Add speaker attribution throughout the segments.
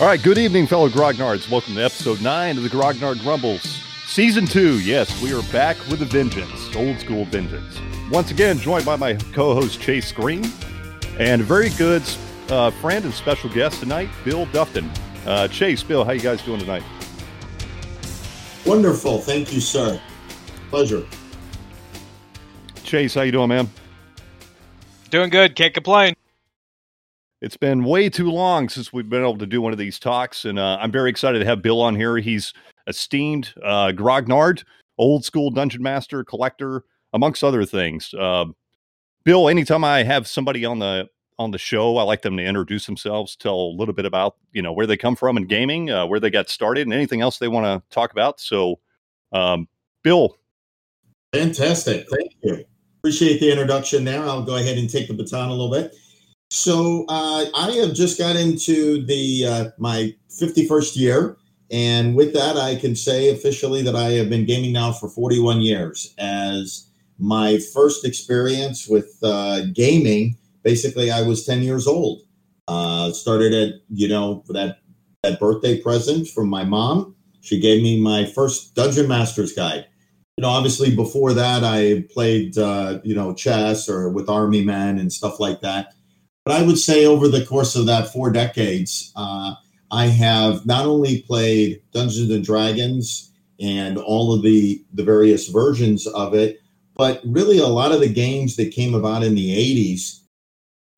Speaker 1: All right, good evening, fellow Grognards. Welcome to episode 9 of the Grognard Rumbles. Season 2, yes, we are back with a vengeance, old school vengeance. Once again, joined by my co host Chase Green and a very good uh, friend and special guest tonight, Bill Dufton. Uh, Chase, Bill, how you guys doing tonight?
Speaker 2: Wonderful. Thank you, sir. Pleasure.
Speaker 1: Chase, how you doing, man?
Speaker 3: Doing good. Can't complain.
Speaker 1: It's been way too long since we've been able to do one of these talks, and uh, I'm very excited to have Bill on here. He's esteemed uh, grognard, old school dungeon master, collector, amongst other things. Uh, Bill, anytime I have somebody on the on the show, I like them to introduce themselves, tell a little bit about you know where they come from in gaming, uh, where they got started, and anything else they want to talk about. So, um, Bill,
Speaker 2: fantastic, thank you. Appreciate the introduction. There, I'll go ahead and take the baton a little bit. So uh, I have just got into the uh, my 51st year, and with that, I can say officially that I have been gaming now for 41 years. As my first experience with uh, gaming, basically, I was 10 years old. Uh, started at you know that that birthday present from my mom. She gave me my first Dungeon Master's Guide. You know, obviously before that, I played uh, you know chess or with army men and stuff like that but I would say over the course of that four decades, uh, I have not only played Dungeons and Dragons and all of the the various versions of it, but really a lot of the games that came about in the 80s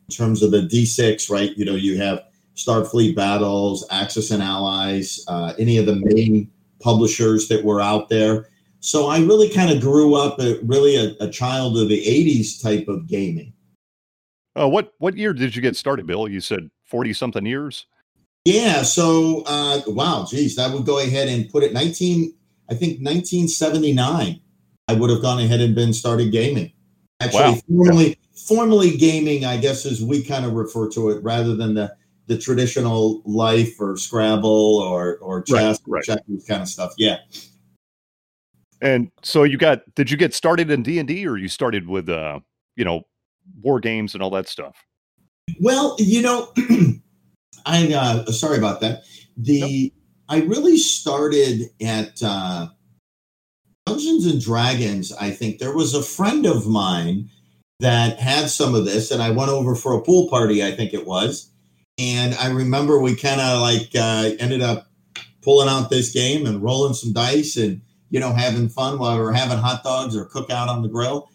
Speaker 2: in terms of the D6, right? You know, you have Starfleet Battles, Axis and Allies, uh, any of the main publishers that were out there. So I really kind of grew up a, really a, a child of the 80s type of gaming.
Speaker 1: Uh, what what year did you get started, Bill? You said forty something years.
Speaker 2: Yeah. So uh, wow, geez, that would go ahead and put it nineteen. I think nineteen seventy nine. I would have gone ahead and been started gaming. Actually, wow. formally yeah. formally gaming, I guess, as we kind of refer to it, rather than the the traditional life or Scrabble or or chess, right, right. checkers kind of stuff. Yeah.
Speaker 1: And so you got? Did you get started in D and D, or you started with uh, you know, war games and all that stuff?
Speaker 2: Well, you know, I uh, sorry about that. The I really started at uh, Dungeons and Dragons. I think there was a friend of mine that had some of this, and I went over for a pool party. I think it was, and I remember we kind of like uh, ended up pulling out this game and rolling some dice and you know having fun while we were having hot dogs or cookout on the grill.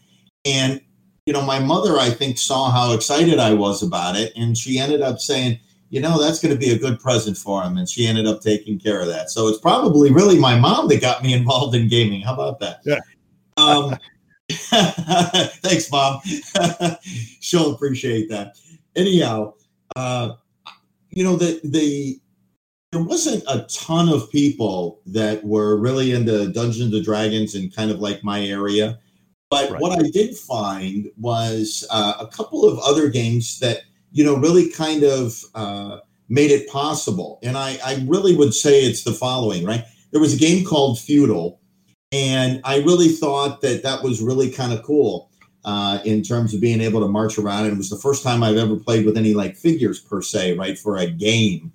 Speaker 2: And you know, my mother, I think, saw how excited I was about it, and she ended up saying, you know, that's going to be a good present for him. And she ended up taking care of that. So it's probably really my mom that got me involved in gaming. How about that?
Speaker 1: Yeah.
Speaker 2: Um, thanks, mom. She'll appreciate that. Anyhow, uh, you know, the, the, there wasn't a ton of people that were really into Dungeons and Dragons in kind of like my area. But right. what I did find was uh, a couple of other games that you know really kind of uh, made it possible. And I, I really would say it's the following, right? There was a game called Feudal, and I really thought that that was really kind of cool uh, in terms of being able to march around. And it was the first time I've ever played with any like figures per se, right, for a game.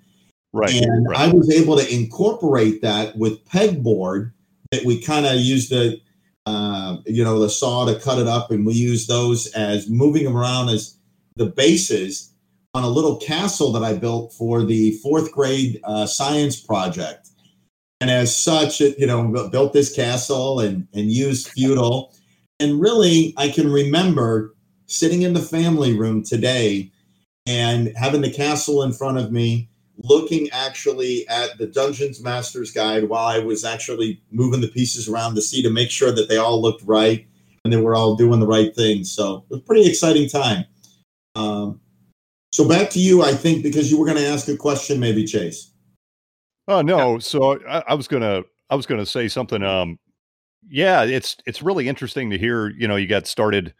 Speaker 1: Right.
Speaker 2: And
Speaker 1: right.
Speaker 2: I was able to incorporate that with pegboard that we kind of used the uh, you know, the saw to cut it up, and we use those as moving them around as the bases on a little castle that I built for the fourth grade uh, science project. And as such, it, you know, built this castle and and used feudal. And really, I can remember sitting in the family room today and having the castle in front of me looking actually at the Dungeons Master's Guide while I was actually moving the pieces around to see to make sure that they all looked right and they were all doing the right things. So it was a pretty exciting time. Um, so back to you, I think, because you were going to ask a question, maybe Chase.
Speaker 1: Oh no, so I, I was gonna I was gonna say something. Um, yeah, it's it's really interesting to hear. You know, you got started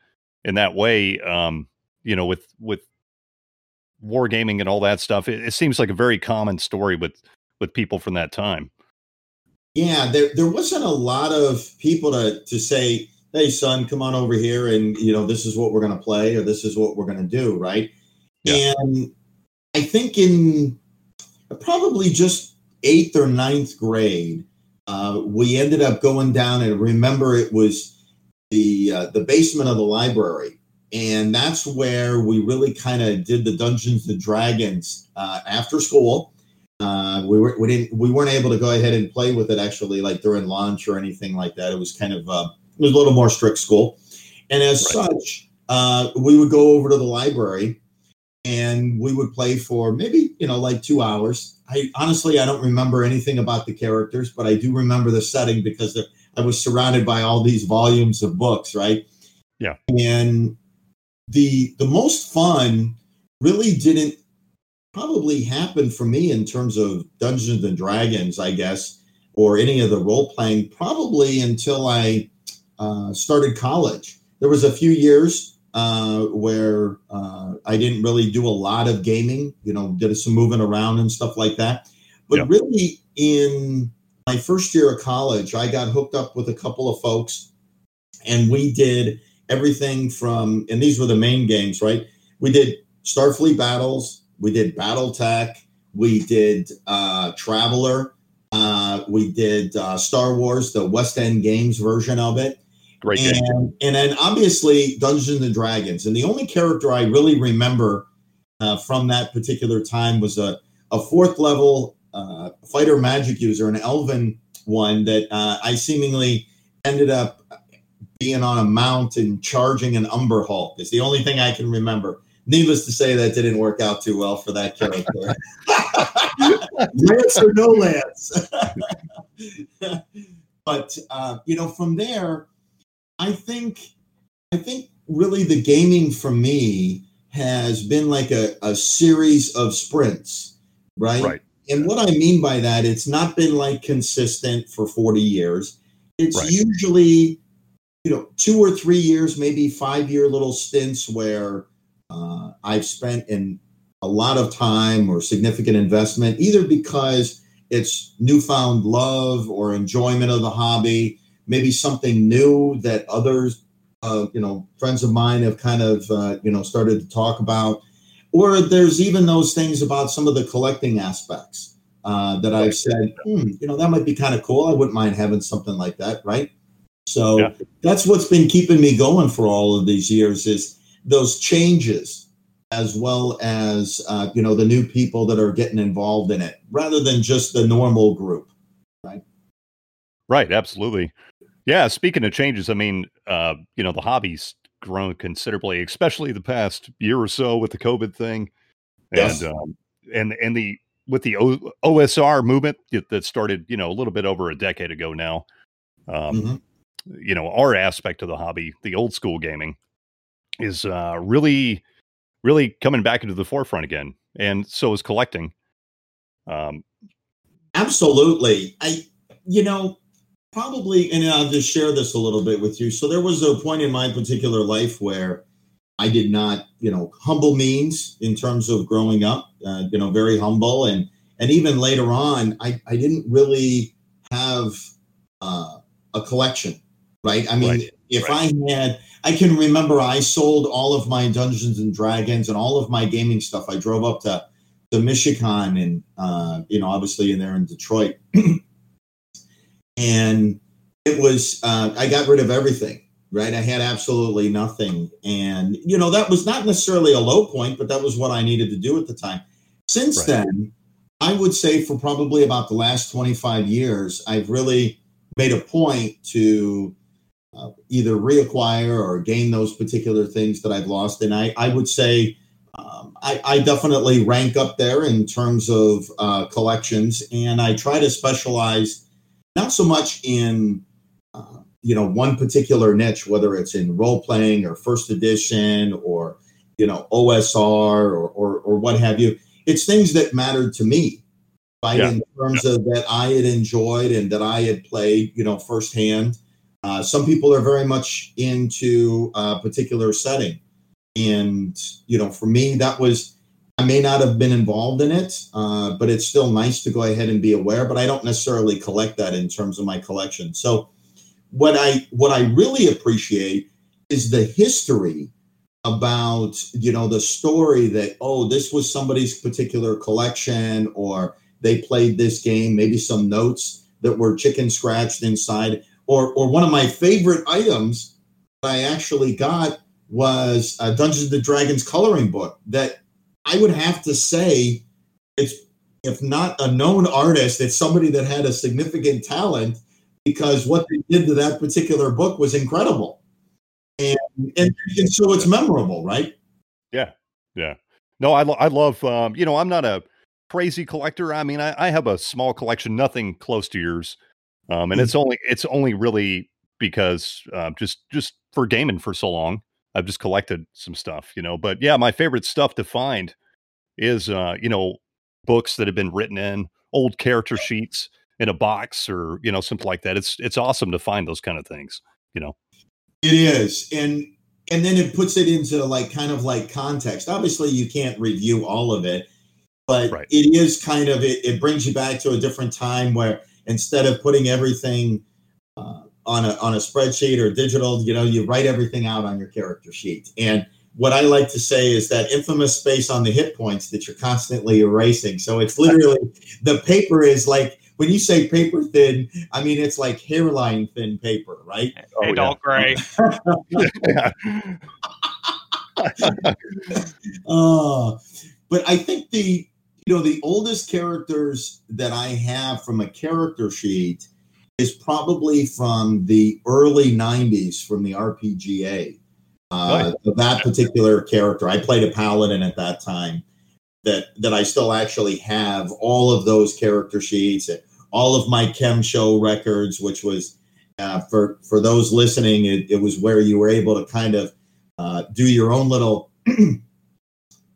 Speaker 1: in that way. Um, you know, with with wargaming and all that stuff. It, it, seems like a very common story with with people from that time.
Speaker 2: Yeah, there there wasn't a lot of people to to say, "Hey, son, come on over here, and you know this is what we're going to play, or this is what we're going to do," right? Yeah. And I think in probably just eighth or ninth grade. Uh, we ended up going down and remember it was the uh, the basement of the library, and that's where we really kind of did the Dungeons and Dragons uh, after school. Uh, we were we didn't we weren't able to go ahead and play with it actually like during lunch or anything like that. It was kind of uh, it was a little more strict school, and as right. such, uh, we would go over to the library and we would play for maybe you know like two hours. I honestly I don't remember anything about the characters, but I do remember the setting because I was surrounded by all these volumes of books, right?
Speaker 1: Yeah.
Speaker 2: And the the most fun really didn't probably happen for me in terms of Dungeons and Dragons, I guess, or any of the role playing, probably until I uh, started college. There was a few years uh, where uh, I didn't really do a lot of gaming, you know, did some moving around and stuff like that. But yeah. really, in my first year of college, I got hooked up with a couple of folks, and we did everything from, and these were the main games, right? We did Starfleet battles, we did BattleTech, we did uh, Traveller, uh, we did uh, Star Wars, the West End Games version of it.
Speaker 1: Great
Speaker 2: and. And then obviously Dungeons and Dragons. And the only character I really remember uh, from that particular time was a, a fourth level uh, fighter magic user, an elven one that uh, I seemingly ended up being on a mountain charging an Umber Hulk. It's the only thing I can remember. Needless to say, that didn't work out too well for that character. lance or no lance. but uh, you know, from there, I think, I think really the gaming for me has been like a, a series of sprints, right?
Speaker 1: Right
Speaker 2: and what I mean by that, it's not been like consistent for 40 years. It's right. usually, you know, two or three years, maybe five year little stints where uh, I've spent in a lot of time or significant investment, either because it's newfound love or enjoyment of the hobby, maybe something new that others, uh, you know, friends of mine have kind of, uh, you know, started to talk about or there's even those things about some of the collecting aspects uh, that I've said, hmm, you know, that might be kind of cool. I wouldn't mind having something like that, right? So yeah. that's what's been keeping me going for all of these years is those changes, as well as uh, you know the new people that are getting involved in it, rather than just the normal group, right?
Speaker 1: Right, absolutely. Yeah. Speaking of changes, I mean, uh, you know, the hobby's grown considerably, especially the past year or so with the COVID thing, yes. and um, and and the with the o- OSR movement that started, you know, a little bit over a decade ago now. Um, mm-hmm. You know, our aspect of the hobby, the old school gaming, is uh, really, really coming back into the forefront again, and so is collecting.
Speaker 2: Um, Absolutely, I, you know, probably, and I'll just share this a little bit with you. So there was a point in my particular life where I did not, you know, humble means in terms of growing up, uh, you know, very humble, and and even later on, I I didn't really have uh, a collection, right? I mean, right. if right. I had, I can remember I sold all of my Dungeons and Dragons and all of my gaming stuff. I drove up to the Michigan and uh, you know, obviously in there in Detroit. and it was uh, I got rid of everything. Right, I had absolutely nothing, and you know that was not necessarily a low point, but that was what I needed to do at the time. Since right. then, I would say for probably about the last 25 years, I've really made a point to uh, either reacquire or gain those particular things that I've lost. And I, I would say um, I, I, definitely rank up there in terms of uh, collections, and I try to specialize not so much in uh, you know one particular niche, whether it's in role playing or first edition or you know OSR or, or, or what have you. It's things that mattered to me, right? Yeah. In terms yeah. of that I had enjoyed and that I had played, you know, firsthand. Uh, some people are very much into a particular setting, and you know, for me, that was I may not have been involved in it, uh, but it's still nice to go ahead and be aware. But I don't necessarily collect that in terms of my collection. So what I what I really appreciate is the history about you know the story that oh this was somebody's particular collection or they played this game, maybe some notes that were chicken scratched inside, or or one of my favorite items that I actually got was a Dungeons and Dragons coloring book that I would have to say it's if not a known artist, it's somebody that had a significant talent because what they did to that particular book was incredible. And, and, and so it's memorable, right?
Speaker 1: Yeah. Yeah. No, I, lo- I love, um, you know, I'm not a crazy collector. I mean, I, I have a small collection, nothing close to yours. Um, and mm-hmm. it's only, it's only really because, uh, just, just for gaming for so long, I've just collected some stuff, you know, but yeah, my favorite stuff to find is, uh, you know, books that have been written in old character sheets in a box or you know something like that it's it's awesome to find those kind of things you know
Speaker 2: it is and and then it puts it into like kind of like context obviously you can't review all of it but right. it is kind of it, it brings you back to a different time where instead of putting everything uh, on a on a spreadsheet or digital you know you write everything out on your character sheet and what I like to say is that infamous space on the hit points that you're constantly erasing. So it's literally the paper is like when you say paper thin, I mean it's like hairline thin paper, right?
Speaker 3: Oh, and all gray.
Speaker 2: uh, but I think the you know the oldest characters that I have from a character sheet is probably from the early 90s from the RPGA uh, that particular character. I played a paladin at that time. That that I still actually have all of those character sheets, all of my chem show records, which was uh, for for those listening, it, it, was where you were able to kind of uh, do your own little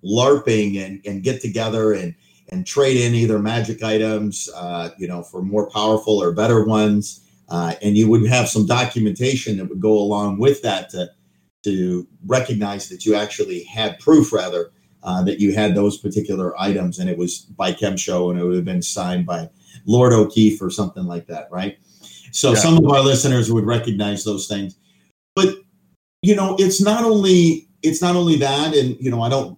Speaker 2: LARPing and, and get together and and trade in either magic items, uh, you know, for more powerful or better ones. Uh, and you would have some documentation that would go along with that to to recognize that you actually had proof, rather, uh, that you had those particular items, and it was by Chem Show, and it would have been signed by Lord O'Keefe or something like that, right? So yeah. some of our listeners would recognize those things, but you know, it's not only it's not only that, and you know, I don't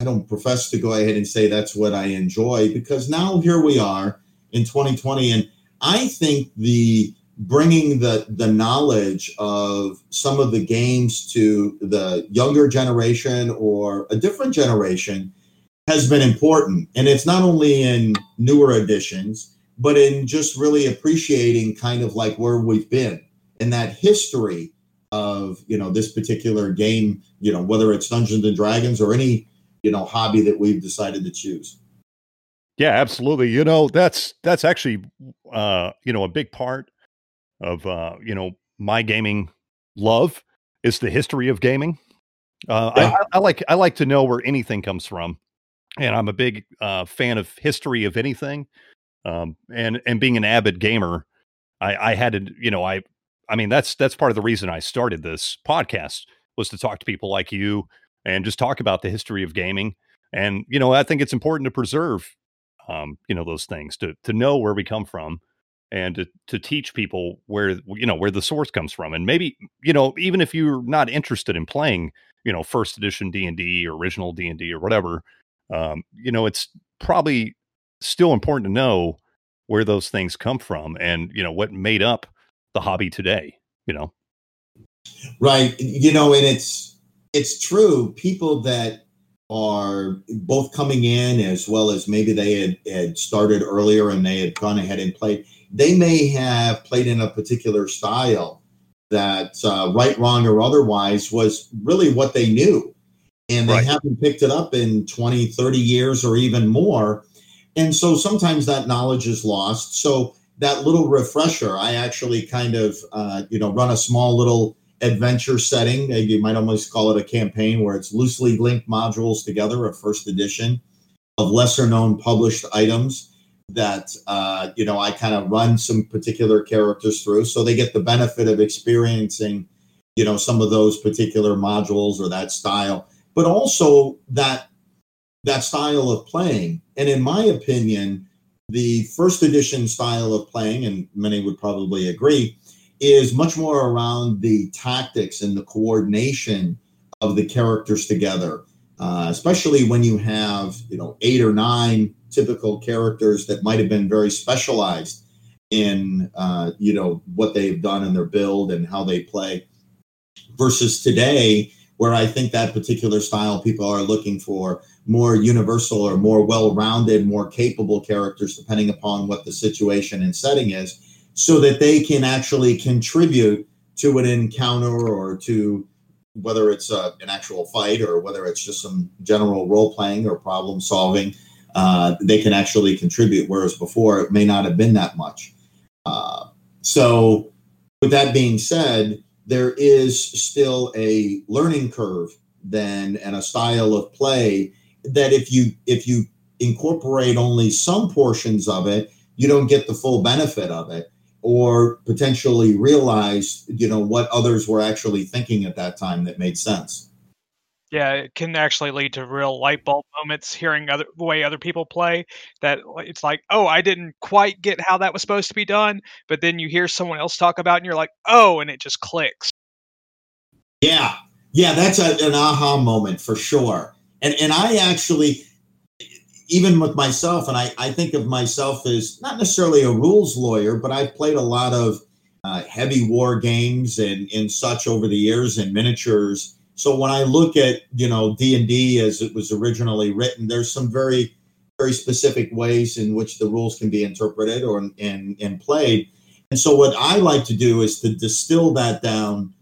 Speaker 2: I don't profess to go ahead and say that's what I enjoy because now here we are in 2020, and I think the bringing the the knowledge of some of the games to the younger generation or a different generation has been important. And it's not only in newer editions but in just really appreciating kind of like where we've been in that history of you know this particular game you know whether it's dungeons and dragons or any you know hobby that we've decided to choose
Speaker 1: yeah absolutely you know that's that's actually uh you know a big part of uh, you know my gaming love is the history of gaming. Uh, yeah. I, I, like I like to know where anything comes from, and I'm a big uh, fan of history of anything. Um, and and being an avid gamer, I, I had to you know I I mean that's that's part of the reason I started this podcast was to talk to people like you and just talk about the history of gaming. And you know I think it's important to preserve um, you know those things to to know where we come from and to, to teach people where you know where the source comes from. And maybe you know even if you're not interested in playing you know first edition d&d or original d&d or whatever um, you know it's probably still important to know where those things come from and you know what made up the hobby today you know?
Speaker 2: Right. You know and it's it's true people that are both coming in as well as maybe they had, had started earlier and they had gone ahead and played they may have played in a particular style that, uh, right, wrong, or otherwise, was really what they knew. And they right. haven't picked it up in 20, 30 years or even more. And so sometimes that knowledge is lost. So that little refresher, I actually kind of, uh, you know, run a small little adventure setting. You might almost call it a campaign where it's loosely linked modules together, a first edition of lesser known published items that uh, you know I kind of run some particular characters through, so they get the benefit of experiencing you know some of those particular modules or that style, but also that that style of playing. And in my opinion, the first edition style of playing, and many would probably agree, is much more around the tactics and the coordination of the characters together. Uh, especially when you have you know eight or nine typical characters that might have been very specialized in uh, you know what they've done in their build and how they play versus today where i think that particular style people are looking for more universal or more well-rounded more capable characters depending upon what the situation and setting is so that they can actually contribute to an encounter or to whether it's uh, an actual fight or whether it's just some general role playing or problem solving uh, they can actually contribute whereas before it may not have been that much. Uh, so, with that being said, there is still a learning curve then and a style of play that if you if you incorporate only some portions of it, you don't get the full benefit of it or potentially realize you know what others were actually thinking at that time that made sense
Speaker 3: yeah, it can actually lead to real light bulb moments hearing other the way other people play. That it's like, oh, I didn't quite get how that was supposed to be done, but then you hear someone else talk about, it and you're like, oh, and it just clicks.
Speaker 2: Yeah, yeah, that's a, an aha moment for sure. And and I actually, even with myself, and I I think of myself as not necessarily a rules lawyer, but I've played a lot of uh, heavy war games and and such over the years and miniatures so when I look at you know D and D as it was originally written, there's some very very specific ways in which the rules can be interpreted or and and played. And so what I like to do is to distill that down.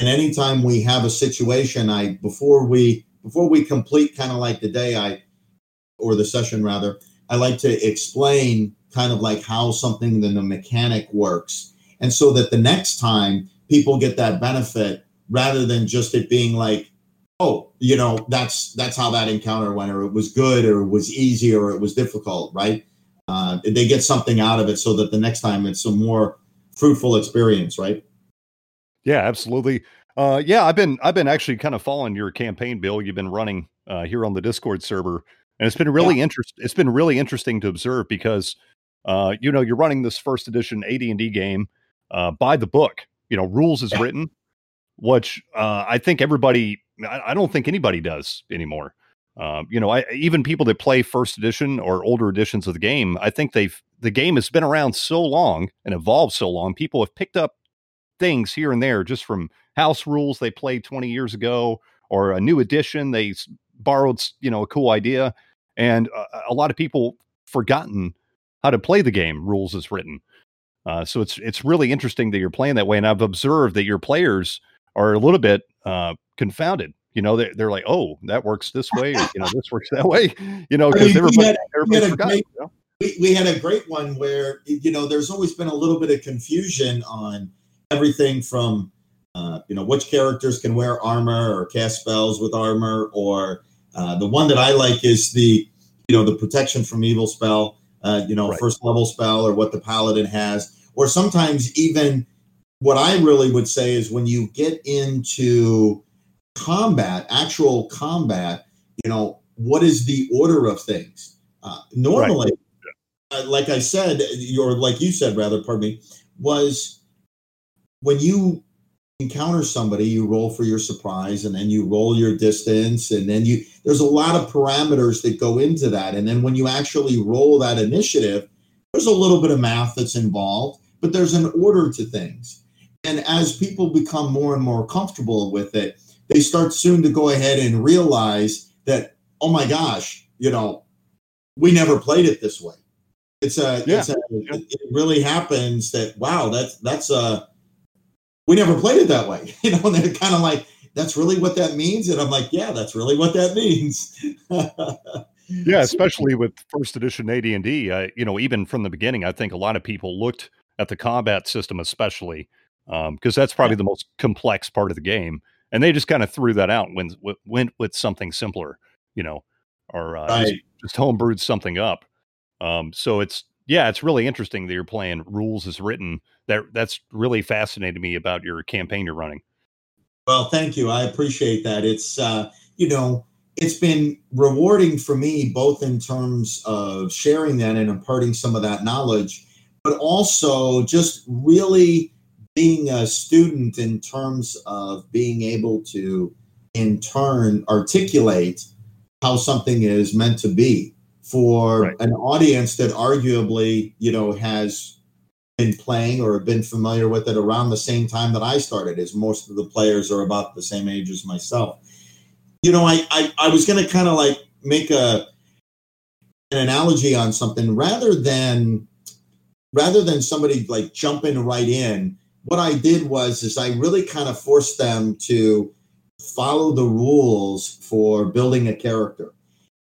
Speaker 2: And anytime we have a situation, I before we before we complete kind of like the day, I or the session rather, I like to explain kind of like how something in the mechanic works, and so that the next time people get that benefit rather than just it being like, oh, you know, that's that's how that encounter went, or it was good, or it was easy, or it was difficult, right? Uh, they get something out of it so that the next time it's a more fruitful experience, right?
Speaker 1: Yeah, absolutely. Uh, yeah, I've been I've been actually kind of following your campaign, Bill. You've been running uh, here on the Discord server, and it's been really yeah. interest. It's been really interesting to observe because uh, you know you're running this first edition AD and D game uh, by the book. You know, rules is written which uh, I think everybody, I, I, don't think anybody does anymore. Uh, you know, I, even people that play first edition or older editions of the game, I think they've the game has been around so long and evolved so long. People have picked up things here and there just from house rules they played 20 years ago or a new edition they borrowed, you know, a cool idea, and uh, a lot of people forgotten how to play the game. Rules is written. Uh, so it's it's really interesting that you're playing that way, and I've observed that your players are a little bit uh, confounded. You know, they're, they're like, oh, that works this way, or, you know, this works that way. You know, because everybody, everybody forgot. Great, you know?
Speaker 2: we, we had a great one where you know there's always been a little bit of confusion on everything from uh, you know which characters can wear armor or cast spells with armor, or uh, the one that I like is the you know the protection from evil spell. Uh, you know, right. first level spell or what the paladin has, or sometimes even what I really would say is when you get into combat, actual combat, you know, what is the order of things? Uh, normally, right. uh, like I said, or like you said, rather, pardon me, was when you encounter somebody, you roll for your surprise and then you roll your distance. And then you, there's a lot of parameters that go into that. And then when you actually roll that initiative, there's a little bit of math that's involved, but there's an order to things. And as people become more and more comfortable with it, they start soon to go ahead and realize that, oh my gosh, you know, we never played it this way. It's a, yeah. it's a it really happens that wow, that's that's a we never played it that way. You know, and they're kind of like, that's really what that means. And I'm like, yeah, that's really what that means.
Speaker 1: yeah, especially with first edition AD and D. You know, even from the beginning, I think a lot of people looked at the combat system, especially because um, that's probably the most complex part of the game. And they just kind of threw that out went, went with something simpler, you know, or uh, right. just, just homebrewed something up. Um, so it's yeah, it's really interesting that you're playing rules as written. That that's really fascinated me about your campaign you're running.
Speaker 2: Well, thank you. I appreciate that. It's uh, you know, it's been rewarding for me both in terms of sharing that and imparting some of that knowledge, but also just really being a student in terms of being able to in turn articulate how something is meant to be for
Speaker 1: Right.
Speaker 2: an audience that arguably, you know, has been playing or been familiar with it around the same time that I started, as most of the players are about the same age as myself. You know, I I, I was gonna kind of like make a an analogy on something rather than rather than somebody like jumping right in what i did was is i really kind of forced them to follow the rules for building a character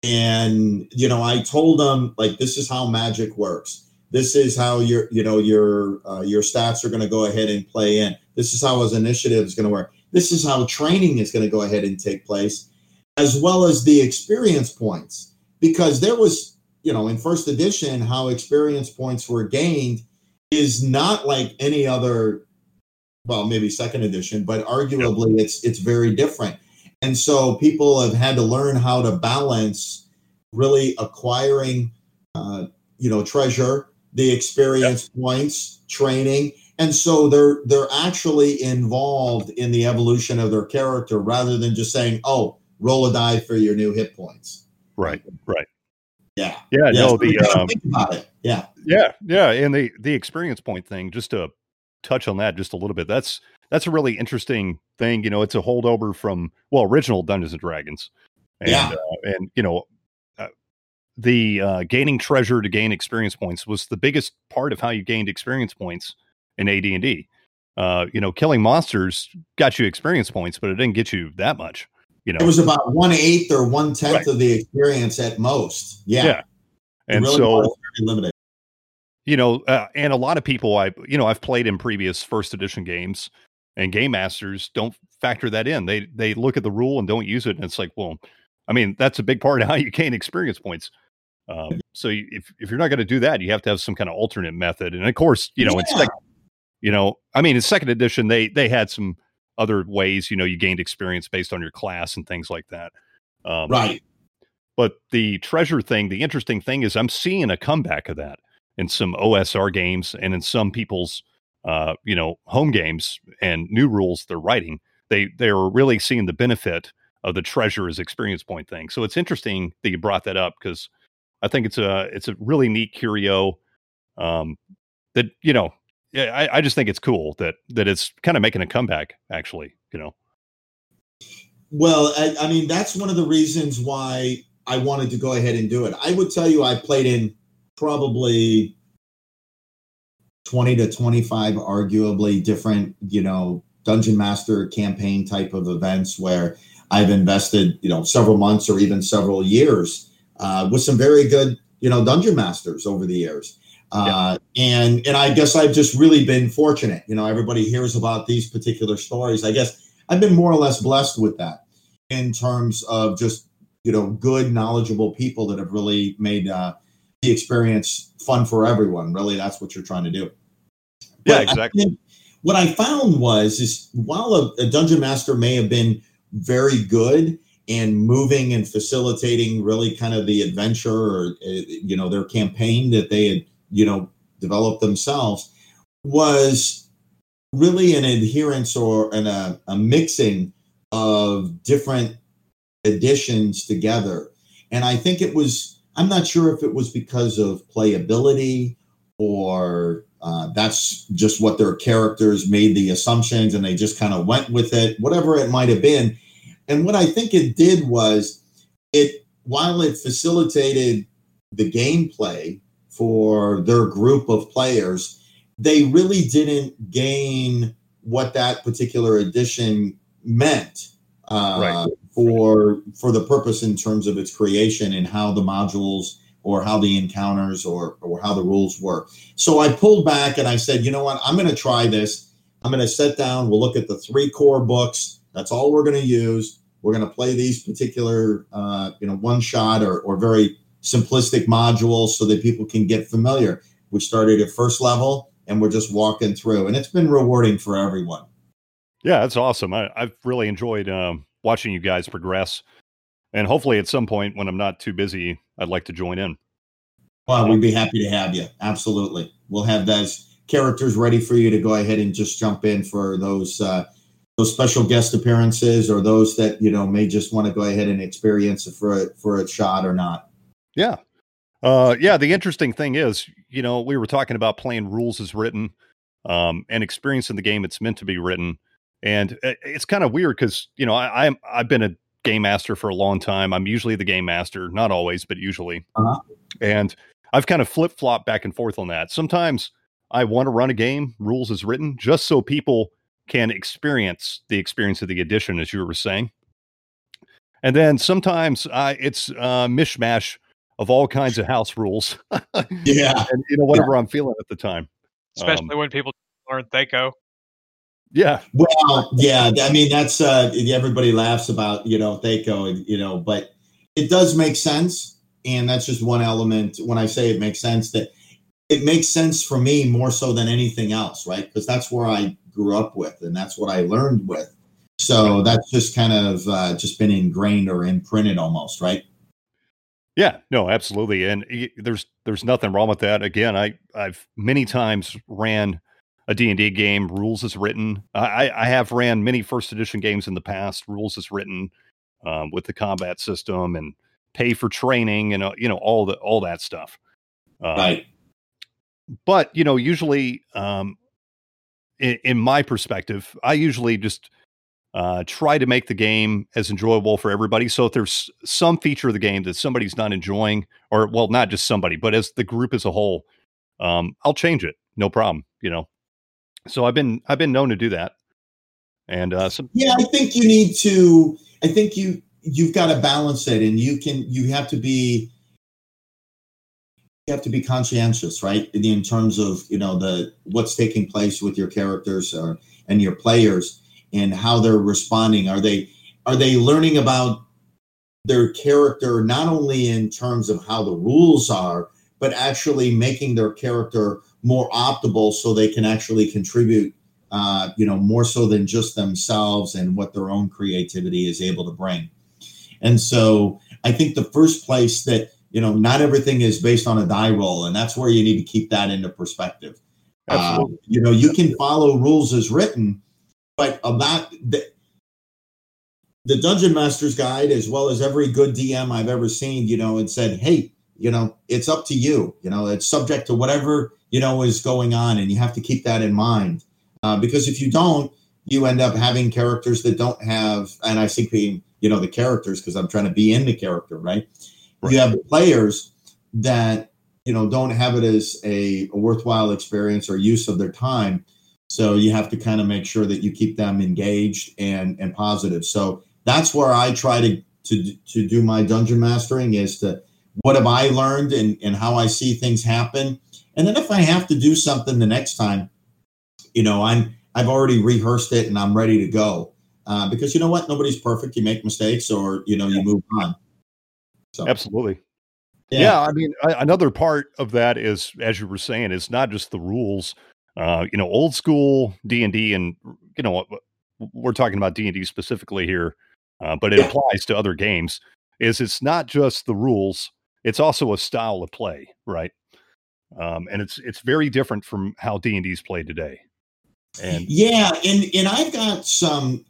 Speaker 2: and you know i told them like this is how magic works. This is how your you know your uh, your stats are going to go ahead and play in. This is how his initiative is going to work. This is how training is going to go ahead and take place as well as the experience points. Because there was you know, in first edition, how experience points were gained is not like any other, well, maybe second edition, but arguably it's it's very different. And so people have had to learn how to balance really acquiring, uh, you know, treasure, the experience points, training, and so they're they're actually involved in the evolution of their character rather than just saying, "Oh, roll a die for your new hit points."
Speaker 1: Right. Right.
Speaker 2: Yeah.
Speaker 1: Yeah.
Speaker 2: Yeah,
Speaker 1: no. The um,
Speaker 2: think about it. Yeah.
Speaker 1: Yeah, yeah, and the the experience point thing, just to touch on that just a little bit. That's that's a really interesting thing. You know, it's a holdover from well, original Dungeons and Dragons, and
Speaker 2: Yeah.
Speaker 1: uh, and you know, uh, the uh, gaining treasure to gain experience points was the biggest part of how you gained experience points in AD and D. Uh, you know, killing monsters got you experience points, but it didn't get you that much. You know,
Speaker 2: It was about one eighth or one tenth
Speaker 1: Right.
Speaker 2: of the experience at most. Yeah.
Speaker 1: Yeah. And
Speaker 2: really
Speaker 1: so
Speaker 2: limited.
Speaker 1: you know, uh, and a lot of people I, you know, I've played in previous first edition games, and game masters don't factor that in. They they look at the rule and don't use it, and it's like, well, I mean, that's a big part of how you gain experience points. Um, so you, if if you're not going to do that, you have to have some kind of alternate method. And of course, you know, in
Speaker 2: Yeah.
Speaker 1: sec, you know, I mean, in second edition, they they had some other ways. You know, you gained experience based on your class and things like that. Um,
Speaker 2: Right.
Speaker 1: but the treasure thing, the interesting thing is I'm seeing a comeback of that in some OSR games and in some people's uh, you know, home games and new rules they're writing. They they're really seeing the benefit of the treasurer's experience point thing. So it's interesting that you brought that up because I think it's a it's a really neat curio um that you know yeah, I, I just think it's cool that that it's kind of making a comeback actually, you know.
Speaker 2: Well, I, I mean, that's one of the reasons why I wanted to go ahead and do it. I would tell you, I played in probably 20 to 25 arguably different, you know, dungeon master campaign type of events where I've invested, you know, several months or even several years uh, with some very good, you know, dungeon masters over the years. Uh, and and I guess I've just really been fortunate. You know, everybody hears about these particular stories. I guess I've been more or less blessed with that in terms of just you know good, knowledgeable people that have really made uh, the experience fun for everyone. Really, that's what you're trying to do.
Speaker 1: Yeah,
Speaker 2: But I
Speaker 1: exactly.
Speaker 2: think what I found was is while a, a dungeon master may have been very good in moving and facilitating really kind of the adventure or uh, you know their campaign that they had you know developed themselves was really an adherence or an, a, a mixing of different additions together and i think it was i'm not sure if it was because of playability or uh, that's just what their characters made the assumptions and they just kind of went with it whatever it might have been and what i think it did was it while it facilitated the gameplay for their group of players they really didn't gain what that particular edition meant uh,
Speaker 1: Right.
Speaker 2: For for the purpose in terms of its creation and how the modules or how the encounters or or how the rules work. So I pulled back and I said, you know what, I'm going to try this. I'm going to sit down. We'll look at the three core books. That's all we're going to use. We're going to play these particular, uh, you know, one shot or, or very simplistic modules so that people can get familiar. We started at first level and we're just walking through, and it's been rewarding for everyone.
Speaker 1: Yeah, that's awesome. I, I've really enjoyed um, watching you guys progress, and hopefully, at some point when I'm not too busy, I'd like to join in.
Speaker 2: Well, we'd be happy to have you. Absolutely. We'll have those characters ready for you to go ahead and just jump in for those uh, those special guest appearances or those that you know may just want to go ahead and experience it for a, for a shot or not.
Speaker 1: Yeah, Uh, yeah, the interesting thing is, you know, we were talking about playing rules as written, um, and experiencing the game it's meant to be written, and it's kind of weird because you know I, I'm I've been a game master for a long time. I'm usually the game master, not always, but usually,
Speaker 2: Uh-huh.
Speaker 1: and I've kind of flip flop back and forth on that. Sometimes I want to run a game rules as written just so people can experience the experience of the edition, as you were saying. And then sometimes uh, it's uh, mishmash of all kinds of house rules,
Speaker 2: Yeah.
Speaker 1: and you know whatever I'm feeling at the time.
Speaker 3: especially
Speaker 1: Um,
Speaker 3: when people learn THAC0.
Speaker 1: Yeah,
Speaker 2: Well, yeah. I mean, that's uh, everybody laughs about you know THAC0, you know, but it does make sense, and that's just one element. When I say it makes sense, that it makes sense for me more so than anything else, right? Because that's where I grew up with, and that's what I learned with. So that's just kind of uh, just been ingrained or imprinted almost, right?
Speaker 1: yeah, no, absolutely, and there's there's nothing wrong with that. Again, I I've many times ran a D&D game rules as written. I I have ran many first edition games in the past rules as written um, with the combat system and pay for training and uh, you know all the all that stuff. Um,
Speaker 2: Right.
Speaker 1: but you know usually um in, in my perspective i usually just uh try to make the game as enjoyable for everybody so if there's some feature of the game that somebody's not enjoying or well not just somebody but as the group as a whole um i'll change it no problem you know so i've been i've been known to do that and uh some,
Speaker 2: Yeah, I think you need to. I think you you've got to balance it, and you can. You have to be. You have to be conscientious, right? In, terms of you know the what's taking place with your characters or and your players and how they're responding. Are they are they learning about their character not only in terms of how the rules are, but actually making their character more optimal so they can actually contribute uh, you know, more so than just themselves and what their own creativity is able to bring. And so I think the first place that, you know, not everything is based on a die roll, and that's where you need to keep that into perspective. Uh, you know, you can follow rules as written, but about the, the Dungeon Master's Guide, as well as every good DM I've ever seen, you know, it said, hey, you know, it's up to you. You know, it's subject to whatever, you know, is going on, and you have to keep that in mind. Uh, because if you don't, you end up having characters that don't have, and I think being, you know, the characters, because I'm trying to be in the character, right?
Speaker 1: Right.
Speaker 2: You have players that, you know, don't have it as a, a worthwhile experience or use of their time. So you have to kind of make sure that you keep them engaged and and positive. So that's where I try to to to do my dungeon mastering is to what have I learned and and how I see things happen. And then if I have to do something the next time, you know, I'm I've already rehearsed it and I'm ready to go. Uh, because you know what, nobody's perfect. You make mistakes, or you know, you move on. So
Speaker 1: absolutely Yeah, I mean, a- another part of that is, as you were saying, it's not just the rules. Uh, you know, old school D and D, and you know, what- we're talking about D and D specifically here, uh, but it
Speaker 2: Yeah.
Speaker 1: applies to other games. Is it's not just the rules; it's also a style of play, right? Um, and it's it's very different from how D and D is played today. And
Speaker 2: Yeah, and and I've got some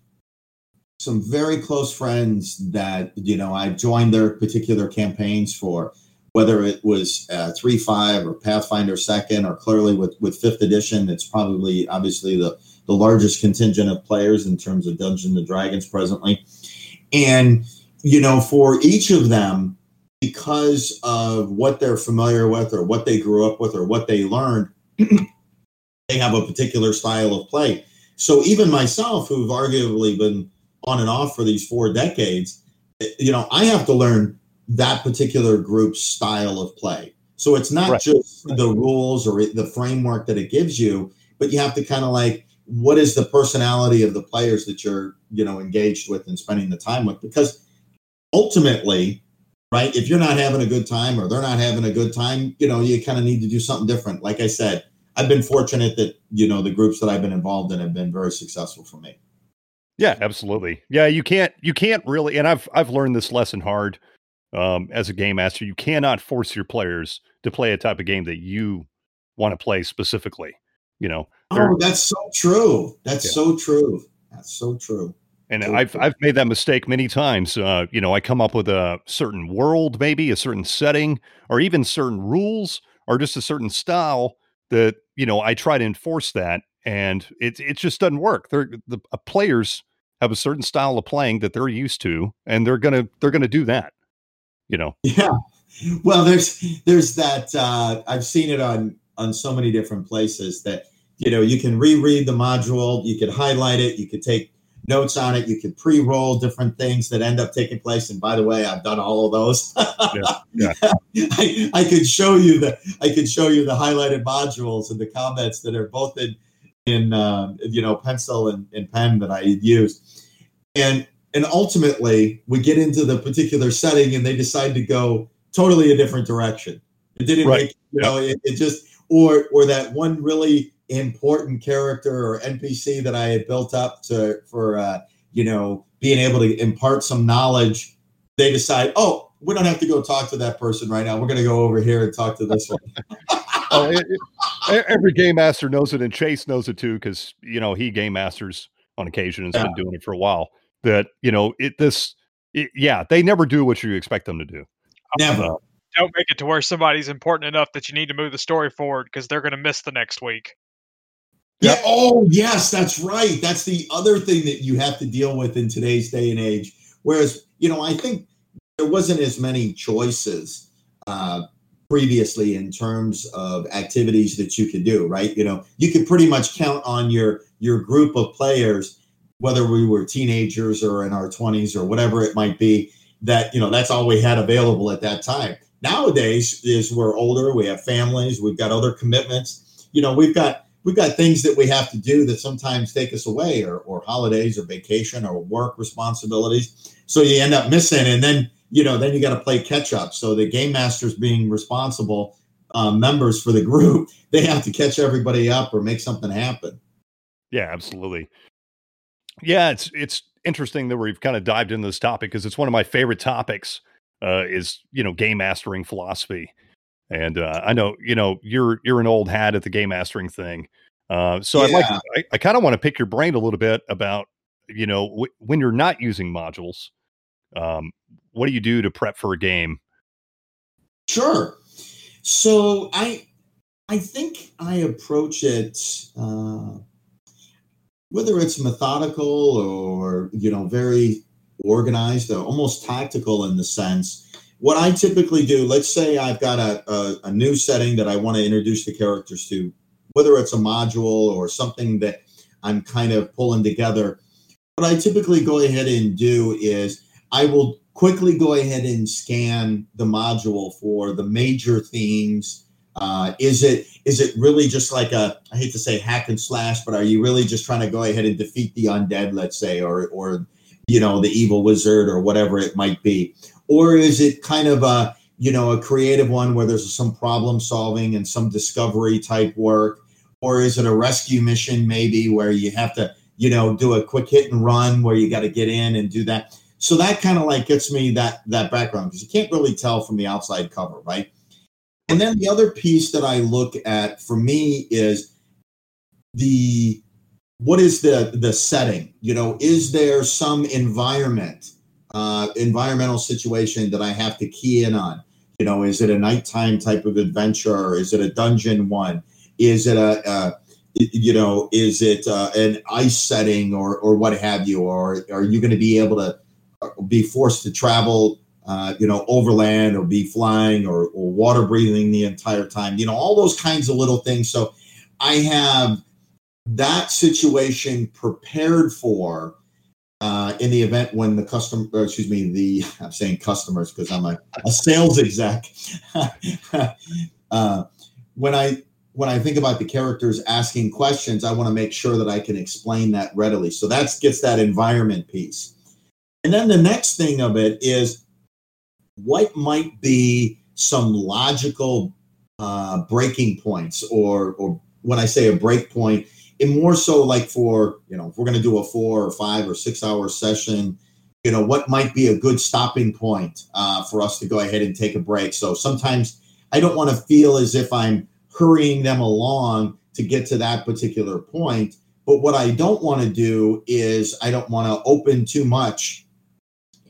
Speaker 2: some very close friends that you know I joined their particular campaigns for, whether it was uh, three five or Pathfinder second, or clearly with with fifth edition, it's probably obviously the the largest contingent of players in terms of Dungeons and Dragons presently, and you know for each of them because of what they're familiar with or what they grew up with or what they learned they have a particular style of play. So even myself, who've arguably been on and off for these four decades, you know, I have to learn that particular group's style of play. So it's not
Speaker 1: Right.
Speaker 2: just the rules or the framework that it gives you, but you have to kind of like, what is the personality of the players that you're, you know, engaged with and spending the time with? Because ultimately, right, if you're not having a good time or they're not having a good time, you know, you kind of need to do something different. Like I said, I've been fortunate that you know the groups that I've been involved in have been very successful for me.
Speaker 1: Yeah, absolutely. Yeah, you can't you can't really and I've I've learned this lesson hard um as a game master. You cannot force your players to play a type of game that you want to play specifically, you know.
Speaker 2: Oh, that's so true. That's
Speaker 1: Yeah.
Speaker 2: so true. That's so true.
Speaker 1: And I've I've made that mistake many times. Uh, you know, I come up with a certain world, maybe a certain setting, or even certain rules, or just a certain style that you know I try to enforce that, and it it just doesn't work. They're the uh, players have a certain style of playing that they're used to, and they're gonna they're gonna do that. You know.
Speaker 2: Yeah. Well, there's there's that. Uh, I've seen it on on so many different places that you know you can reread the module, you could highlight it, you could take notes on it. You could pre-roll different things that end up taking place. And by the way, I've done all of those. yeah, yeah. I, I could show you the I could show you the highlighted modules and the comments that are both in in um, you know pencil and, and pen that I used. And and ultimately we get into the particular setting and they decide to go totally a different direction. It didn't right. make you know it, it just or or that one really important character or NPC that I had built up to for uh, you know being able to impart some knowledge, they decide, oh, we don't have to go talk to that person right now. We're going to go over here and talk to this one.
Speaker 1: oh, it, it, every game master knows it, and Chase knows it too because you know he game masters on occasion and has yeah. been doing it for a while. That you know it this it, yeah they never do what you expect them to do.
Speaker 2: Never. Uh,
Speaker 3: don't make it to where somebody's important enough that you need to move the story forward because they're going to miss the next week.
Speaker 2: Yeah. Oh, yes, that's right. That's the other thing that you have to deal with in today's day and age. Whereas, you know, I think there wasn't as many choices uh, previously in terms of activities that you could do. Right? You know, you could pretty much count on your your group of players, whether we were teenagers or in our twenties or whatever it might be. That you know, that's all we had available at that time. Nowadays, is we're older, we have families, we've got other commitments. You know, we've got we've got things that we have to do that sometimes take us away or, or holidays or vacation or work responsibilities. So you end up missing and then you know then you got to play catch up. So the game masters being responsible um, members for the group they have to catch everybody up or make something happen.
Speaker 1: Yeah absolutely. Yeah it's it's interesting that we've kind of dived into this topic because it's one of my favorite topics uh, is you know game mastering philosophy and uh, I know you know you're you're an old hat at the game mastering thing. Uh, so yeah. I'd like I, I kind of want to pick your brain a little bit about you know w- when you're not using modules. Um, what do you do to prep for a game?
Speaker 2: Sure. So I I think I approach it uh, whether it's methodical or you know very organized or almost tactical in the sense what I typically do, let's say I've got a, a, a new setting that I want to introduce the characters to, whether it's a module or something that I'm kind of pulling together. What I typically go ahead and do is I will quickly go ahead and scan the module for the major themes. Uh, is it is it really just like a I hate to say hack and slash, but are you really just trying to go ahead and defeat the undead, let's say, or or you know the evil wizard or whatever it might be? Or is it kind of a you know a creative one where there's some problem solving and some discovery type work? Or is it a rescue mission maybe where you have to you know do a quick hit and run where you got to get in and do that? So that kind of like gets me that that background because you can't really tell from the outside cover right? And then the other piece that i look at for me is the what is the the setting? You know is there some environment uh, environmental situation that I have to key in on. You know, is it a nighttime type of adventure? or Is it a dungeon one? Is it a, you know, is it uh, an ice setting or or what have you? Or are you going to be able to uh, be forced to travel, uh, you know, overland or be flying or, or water breathing the entire time? You know, all those kinds of little things. So I have that situation prepared for uh, in the event when the customer, excuse me, the I'm saying customers because I'm a, a sales exec. uh, when I when I think about the characters asking questions, I want to make sure that I can explain that readily. So that gets that environment piece. And then the next thing of it is what might be some logical uh, breaking points, or or when I say a break point, and more so like for you know if we're going to do a four or five or six hour session you know what might be a good stopping point uh, for us to go ahead and take a break so sometimes i don't want to feel as if i'm hurrying them along to get to that particular point But what I don't want to do is I don't want to open too much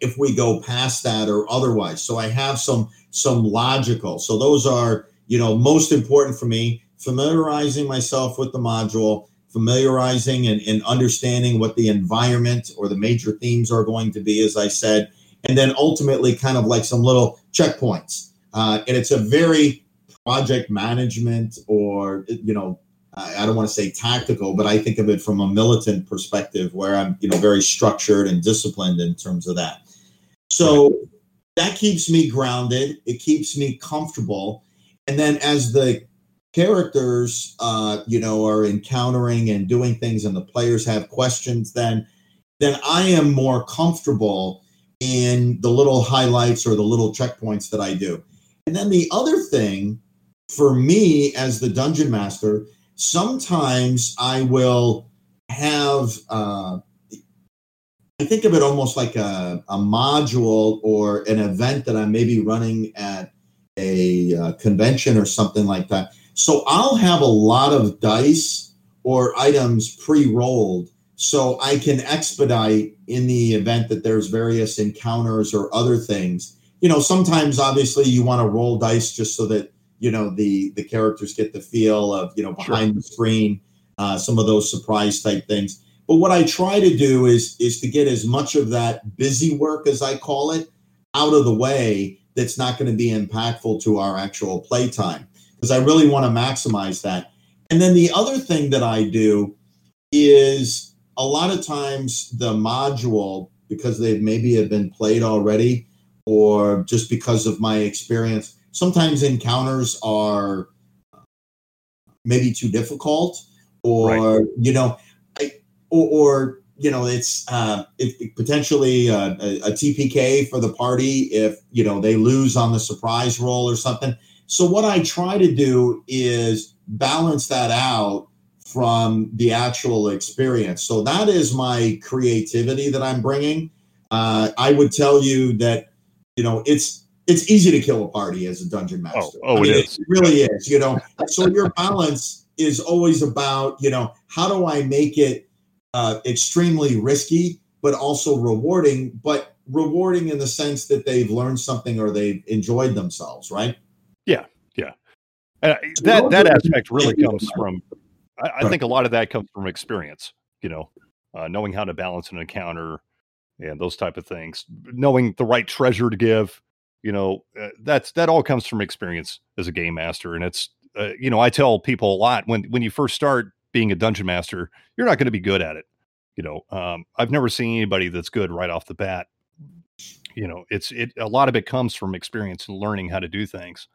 Speaker 2: if we go past that or otherwise. So I have some some logical. So those are, you know, most important for me, familiarizing myself with the module, familiarizing and, and understanding what the environment or the major themes are going to be, as I said, and then ultimately kind of like some little checkpoints. Uh, and it's a very project management or, you know, I don't want to say tactical, but I think of it from a militant perspective where I'm, you know, very structured and disciplined in terms of that. So that keeps me grounded. It keeps me comfortable. And then as the characters, uh, you know, are encountering and doing things, and the players have questions, then then I am more comfortable in the little highlights or the little checkpoints that I do. And then the other thing for me as the dungeon master, sometimes I will have uh, I think of it almost like a, a module or an event that I may be running at a uh, convention or something like that. So I'll have a lot of dice or items pre-rolled so I can expedite in the event that there's various encounters or other things. You know, sometimes obviously you want to roll dice just so that you know the the characters get the feel of you know behind sure. the screen, uh, some of those surprise type things. But what I try to do is is to get as much of that busy work as I call it out of the way that's not going to be impactful to our actual playtime because I really want to maximize that. And then the other thing that I do is a lot of times the module because they've maybe have been played already or just because of my experience sometimes encounters are maybe too difficult or right. you know or, or you know it's uh, it, it potentially uh, a, a, TPK for the party if you know they lose on the surprise roll or something. So what I try to do is balance that out from the actual experience. So that is my creativity that I'm bringing. Uh, I would tell you that you know it's it's easy to kill a party as a dungeon oh, master.
Speaker 1: Oh, oh I mean, it is.
Speaker 2: It really is. You know, so your balance is always about you know how do I make it uh, extremely risky, but also rewarding, but rewarding in the sense that they've learned something or they've enjoyed themselves, right?
Speaker 1: Uh, that that aspect really comes from. I, I, think a lot of that comes from experience. You know, uh, knowing how to balance an encounter and those type of things, knowing the right treasure to give. You know, uh, that's that all comes from experience as a game master, and it's uh, you know I tell people a lot when when you first start being a dungeon master, you're not going to be good at it. You know, um, I've never seen anybody that's good right off the bat. You know, it's it. A lot of it comes from experience and learning how to do things.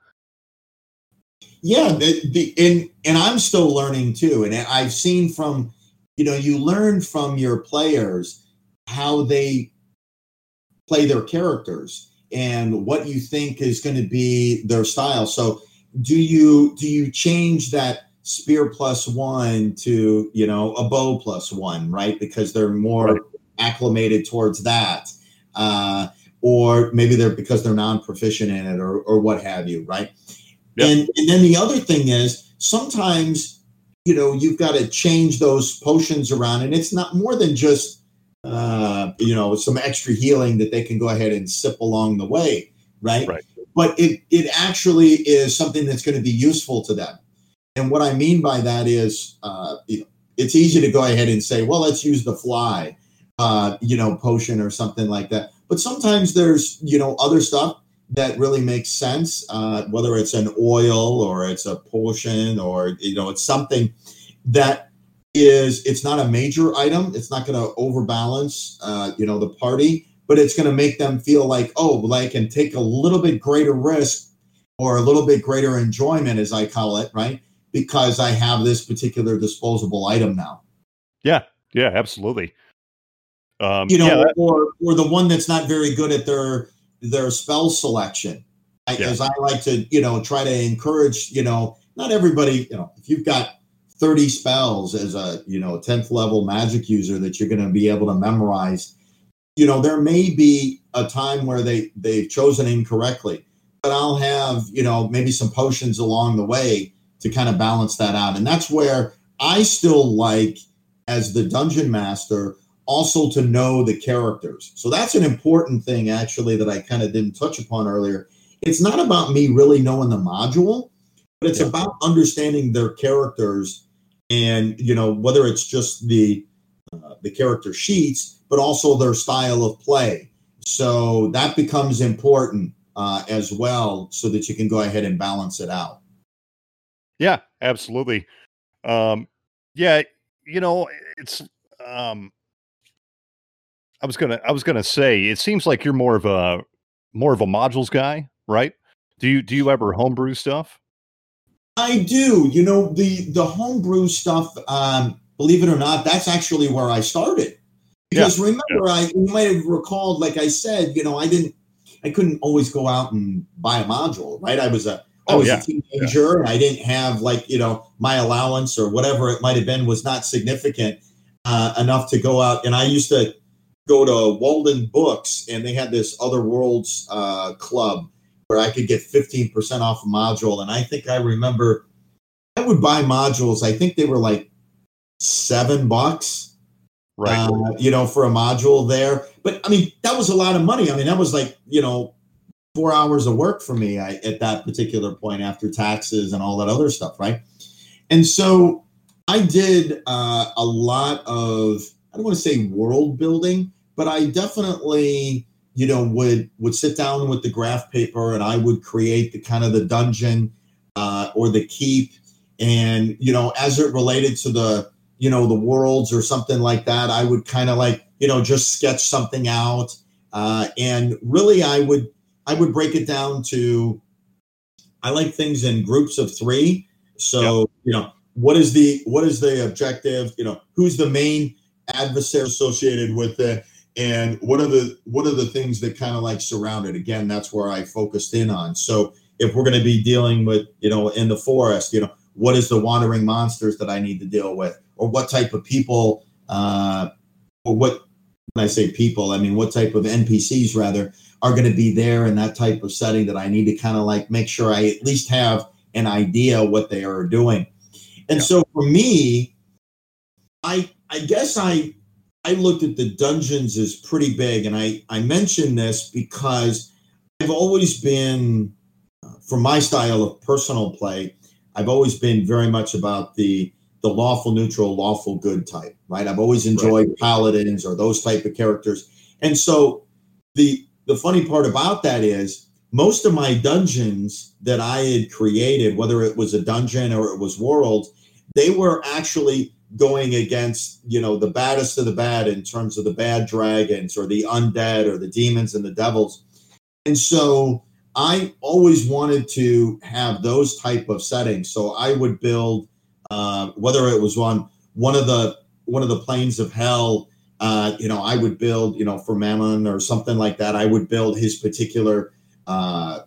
Speaker 2: Yeah, the, the and and I'm still learning too, and I've seen from you know you learn from your players how they play their characters and what you think is going to be their style. So do you do you change that spear plus one to you know a bow plus one right because they're more right. acclimated towards that uh, or maybe they're because they're non-proficient in it or, or what have you right yep. and, and then the other thing is sometimes you know you've got to change those potions around and it's not more than just uh, you know some extra healing that they can go ahead and sip along the way right,
Speaker 1: right.
Speaker 2: but it, it actually is something that's going to be useful to them and what I mean by that is, uh, you know, it's easy to go ahead and say, well, let's use the fly, uh, you know, potion or something like that. But sometimes there's, you know, other stuff that really makes sense, uh, whether it's an oil or it's a potion or, you know, it's something that is, it's not a major item. It's not going to overbalance, uh, you know, the party, but it's going to make them feel like, oh, well, I can take a little bit greater risk or a little bit greater enjoyment, as I call it, right? because I have this particular disposable item now.
Speaker 1: Yeah, yeah, absolutely.
Speaker 2: Um, you know, yeah, or or the one that's not very good at their their spell selection. I, yeah. As I like to, you know, try to encourage, you know, not everybody, you know, if you've got 30 spells as a, you know, 10th level magic user that you're going to be able to memorize, you know, there may be a time where they they've chosen incorrectly, but I'll have, you know, maybe some potions along the way to kind of balance that out. And that's where I still like as the dungeon master also to know the characters. So that's an important thing, actually, that I kind of didn't touch upon earlier. It's not about me really knowing the module, but it's yeah. about understanding their characters and you know whether it's just the uh, the character sheets, but also their style of play. So that becomes important uh, as well, so that you can go ahead and balance it out.
Speaker 1: Yeah, absolutely. Um, yeah, you know, it's um, I was gonna I was gonna say it seems like you're more of a more of a modules guy, right? Do you do you ever homebrew stuff?
Speaker 2: I do. You know the the homebrew stuff. Um, believe it or not, that's actually where I started. Because yeah. remember, yeah. I you might have recalled, like I said, you know, I didn't, I couldn't always go out and buy a module, right? I was a I oh, was yeah. a teenager. I didn't have like you know my allowance or whatever it might have been was not significant uh, enough to go out. And I used to go to Walden Books, and they had this Other Worlds uh, club where I could get 15% off a module. And I think I remember I would buy modules, I think they were like seven bucks. Right. Uh, you know, for a module there. But I mean, that was a lot of money. I mean, that was like, you know, four hours of work for me I, at that particular point after taxes and all that other stuff. Right. And so I did uh, a lot of, I don't want to say world building, but I definitely, you know, would would sit down with the graph paper and I would create the kind of the dungeon uh, or the keep, and you know, as it related to the you know the worlds or something like that, I would kind of like you know just sketch something out, uh, and really I would I would break it down to I like things in groups of three. So yep. you know what is the what is the objective? You know who's the main adversary associated with it and what are the what are the things that kind of like surround it? Again that's where i focused in on. So if we're going to be dealing with you know in the forest you know what is the wandering monsters that i need to deal with? Or what type of people uh or what when i say people i mean what type of npcs rather are going to be there in that type of setting that i need to kind of like make sure i at least have an idea what they are doing. And yeah. so for me i i guess i I looked at the dungeons as pretty big, and I I mention this because I've always been, uh, for my style of personal play, I've always been very much about the the lawful neutral, lawful good type, right? I've always enjoyed right. paladins or those type of characters, and so the the funny part about that is most of my dungeons that I had created, whether it was a dungeon or it was worlds, they were actually going against you know the baddest of the bad in terms of the bad dragons or the undead or the demons and the devils. And so i always wanted to have those type of settings. So i would build uh, whether it was on one of the one of the planes of hell uh, you know i would build you know for mammon or something like that. I would build his particular uh,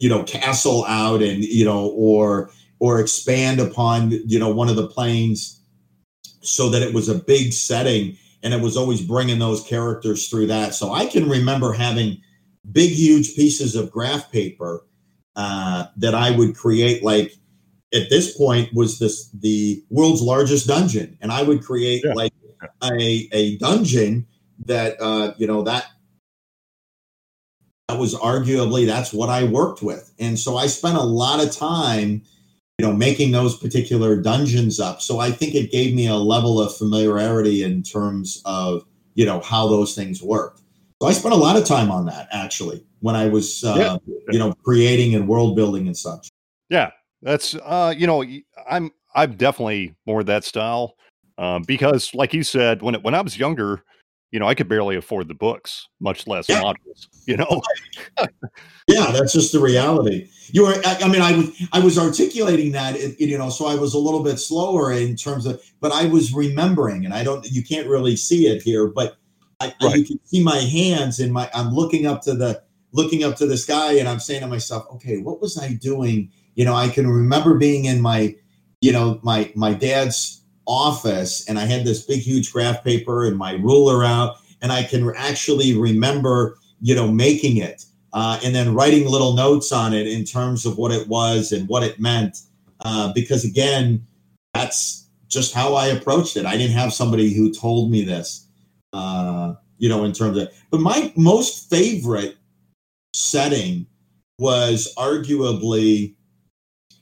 Speaker 2: you know castle out and you know or or expand upon you know one of the planes so that it was a big setting and it was always bringing those characters through that. So i can remember having big huge pieces of graph paper uh, that i would create like at this point was this the world's largest dungeon. And i would create yeah. like a, a dungeon that uh, you know that that was arguably that's what i worked with. And so i spent a lot of time you know, making those particular dungeons up. So I think it gave me a level of familiarity in terms of, you know, how those things worked. So I spent a lot of time on that actually when I was, uh, yeah. you know, creating and world building and such.
Speaker 1: Yeah, that's, uh, you know, I'm, I'm definitely more that style uh, because, like you said, when it, when I was younger, you know, I could barely afford the books, much less yeah. modules. You know.
Speaker 2: yeah, that's just the reality. You were, I, I mean, I was, I was articulating that, you know, so I was a little bit slower in terms of, but I was remembering, and I don't, you can't really see it here, but I, right. you can see my hands and my, I'm looking up to the, looking up to the sky, and I'm saying to myself, okay, what was I doing? You know, I can remember being in my, you know, my my dad's office and I had this big, huge graph paper and my ruler out, and I can actually remember, you know, making it uh, and then writing little notes on it in terms of what it was and what it meant. Uh, because again, that's just how I approached it. I didn't have somebody who told me this, uh, you know, in terms of. But my most favorite setting was arguably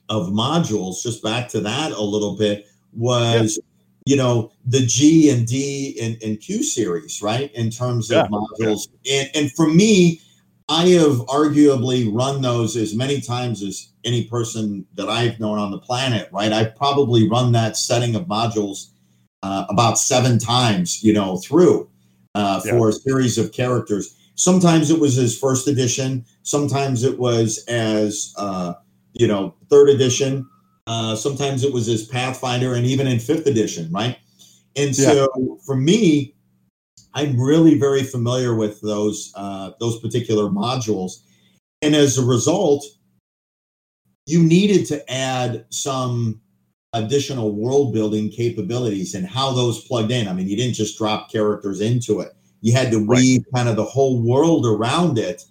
Speaker 2: of modules. Just back to that a little bit was. You know the G and D and, and Q series, right? In terms of
Speaker 1: Yeah.
Speaker 2: modules, and and for me, I have arguably run those as many times as any person that I've known on the planet, right? I've probably run that setting of modules uh, about seven times, you know, through uh,
Speaker 1: Yeah.
Speaker 2: for a series of characters. Sometimes it was as first edition, sometimes it was as, uh, you know, third edition, uh, sometimes it was as Pathfinder, and even in fifth edition, right? And so for me, I'm really very familiar with those uh, those particular modules, and as a result, you needed to add some additional world building capabilities and how those plugged in. I mean, you didn't just drop characters into it; you had to
Speaker 1: Right.
Speaker 2: weave kind of the whole world around it,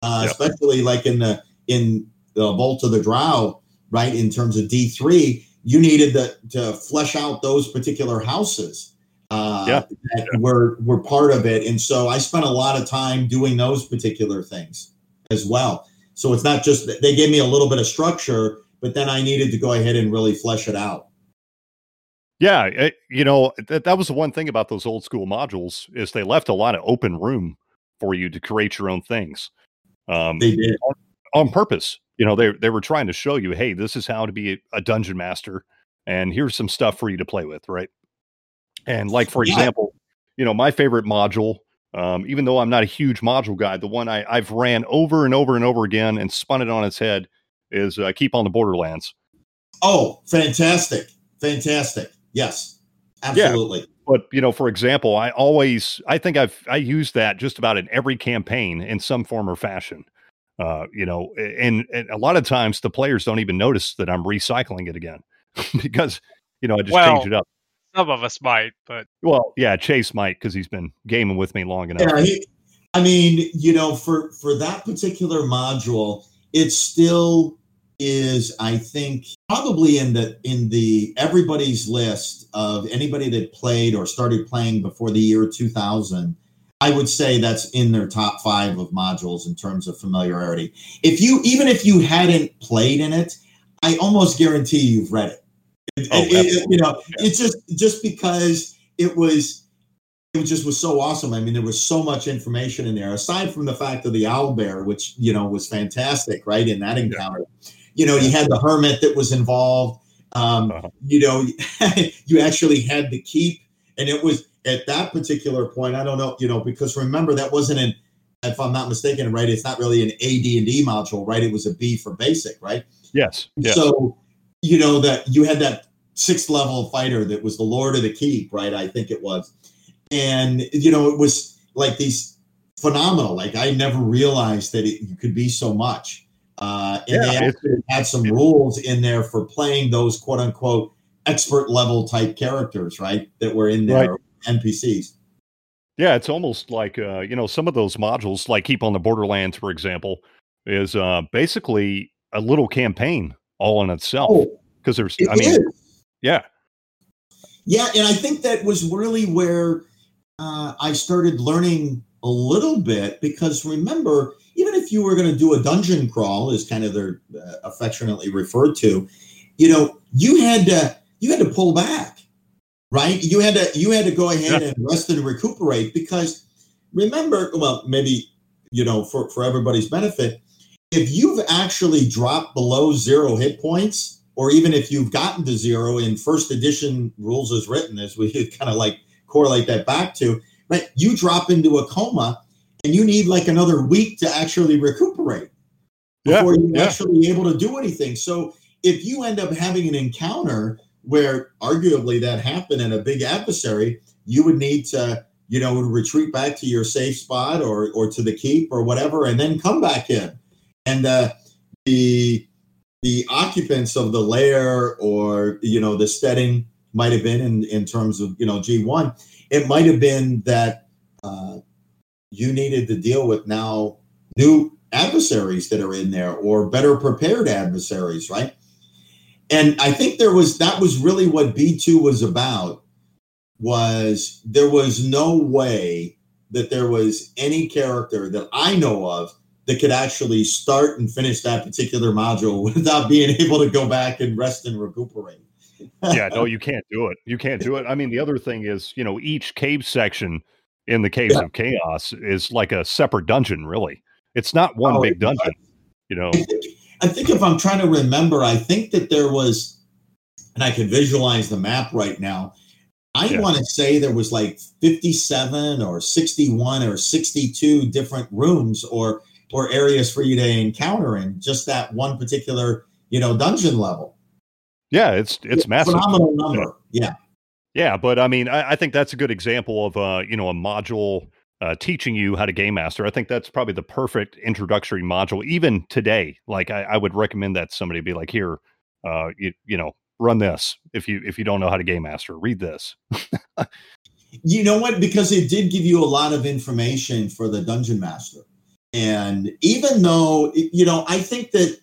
Speaker 2: uh,
Speaker 1: Yep.
Speaker 2: especially like in the in the Vault of the Drow, right? In terms of D three, you needed to, to flesh out those particular houses uh,
Speaker 1: Yeah.
Speaker 2: that were were part of it. And so I spent a lot of time doing those particular things as well. So it's not just that they gave me a little bit of structure, but then I needed to go ahead and really flesh it out.
Speaker 1: Yeah, it, you know that that was the one thing about those old school modules is they left a lot of open room for you to create your own things um,
Speaker 2: They did.
Speaker 1: on purpose. You know, they they were trying to show you, hey, this is how to be a, dungeon master, and here's some stuff for you to play with, right? And like for
Speaker 2: Yeah.
Speaker 1: example, you know, my favorite module, um, even though I'm not a huge module guy, the one I, I've ran over and over and over again and spun it on its head is uh, keep on the Borderlands.
Speaker 2: Oh, fantastic. Fantastic. Yes. Absolutely.
Speaker 1: But you know, for example, I always I think I've I use that just about in every campaign in some form or fashion. Uh, you know, and, and a lot of times the players don't even notice that I'm recycling it again because you know I just
Speaker 3: Well-
Speaker 1: change it up.
Speaker 3: Some of us might, but
Speaker 1: Well, yeah, Chase might because he's been gaming with me long enough.
Speaker 2: Yeah, he, I mean, you know, for for that particular module, it still is, I think, probably in the in the everybody's list of anybody that played or started playing before the year 2000. I would say that's in their top five of modules in terms of familiarity. If you even if you hadn't played in it, I almost guarantee you've read it. It-
Speaker 1: Oh,
Speaker 2: it- it- you know, it's just just because it was it just was so awesome. I mean, there was so much information in there. Aside from the fact of the owl bear, which you know was fantastic, right? In that encounter, you know, you had the hermit that was involved. Um,
Speaker 1: Uh-huh.
Speaker 2: You know, you actually had the keep, and it was at that particular point. I don't know, you know, because remember that wasn't an, if I'm not mistaken, right? It's not really an AD and D module, right? It was a B for basic, right?
Speaker 1: Yes, yes,
Speaker 2: So, you know, that you had that sixth level fighter that was the Lord of the Keep, right? I think it was. And, you know, it was like these phenomenal. Like I never realized that it you could be so much. Uh, and
Speaker 1: Yeah,
Speaker 2: they actually had some rules in there for playing those quote unquote expert level type characters, right? That were in there, NPCs.
Speaker 1: yeah. It's almost like uh, you know some of those modules, like keep on the Borderlands, for example, is uh, basically a little campaign all in itself
Speaker 2: Oh,
Speaker 1: because there's,
Speaker 2: it
Speaker 1: I mean,
Speaker 2: is.
Speaker 1: yeah,
Speaker 2: Yeah, and I think that was really where uh, I started learning a little bit because remember, even if you were going to do a dungeon crawl, as kind of they're uh, affectionately referred to, you know, you had to you had to pull back, right? You had to you had to go ahead and rest and recuperate because remember, well, maybe you know, for for everybody's benefit, if you've actually dropped below zero hit points, or even if you've gotten to zero in first edition rules as written, as we kind of like correlate that back to, right? You drop into a coma and you need like another week to actually recuperate
Speaker 1: Yeah,
Speaker 2: before you're
Speaker 1: yeah.
Speaker 2: actually able to do anything. So if you end up having an encounter where arguably that happened in a big adversary, you would need to, you know, retreat back to your safe spot or or to the keep or whatever, and then come back in. And uh, the the occupants of the lair or you know the steading might have been in in terms of you know G1, it might have been that uh, you needed to deal with now new adversaries that are in there or better prepared adversaries, right? And I think there was that was really what B2 was about was there was no way that there was any character that I know of that could actually start and finish that particular module without being able to go back and rest and recuperate.
Speaker 1: yeah, no, you can't do it. You can't do it. I mean, the other thing is, you know, each cave section in the Caves yeah. of Chaos is like a separate dungeon, really. It's not one oh, big dungeon, you know.
Speaker 2: I think, if I'm trying to remember, I think that there was, and I could visualize the map right now. I yeah. want to say there was like 57 or 61 or 62 different rooms or or areas for you to encounter in just that one particular you know dungeon level.
Speaker 1: Yeah, it's it's massive.
Speaker 2: Phenomenal number. Yeah.
Speaker 1: Yeah, but I mean, I, I think that's a good example of uh, you know a module uh, teaching you how to game master. I think that's probably the perfect introductory module, even today. Like I, I would recommend that somebody be like, here, uh, you, you know, run this if you if you don't know how to game master, read this.
Speaker 2: you know what? Because it did give you a lot of information for the dungeon master. And even though, you know, I think that,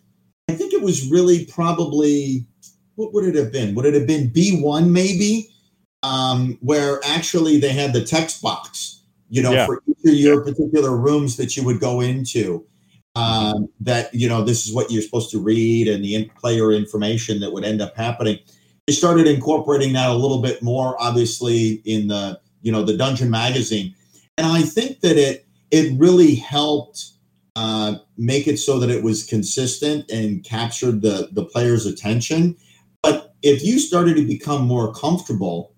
Speaker 2: I think it was really probably, what would it have been? Would it have been B1 maybe? Um, where actually they had the text box, you know, yeah. for each of your particular rooms that you would go into. Um, that, you know, this is what you're supposed to read and the in- player information that would end up happening. They started incorporating that a little bit more, obviously, in the, you know, the Dungeon Magazine. And I think that it, it really helped uh, make it so that it was consistent and captured the the player's attention. But if you started to become more comfortable,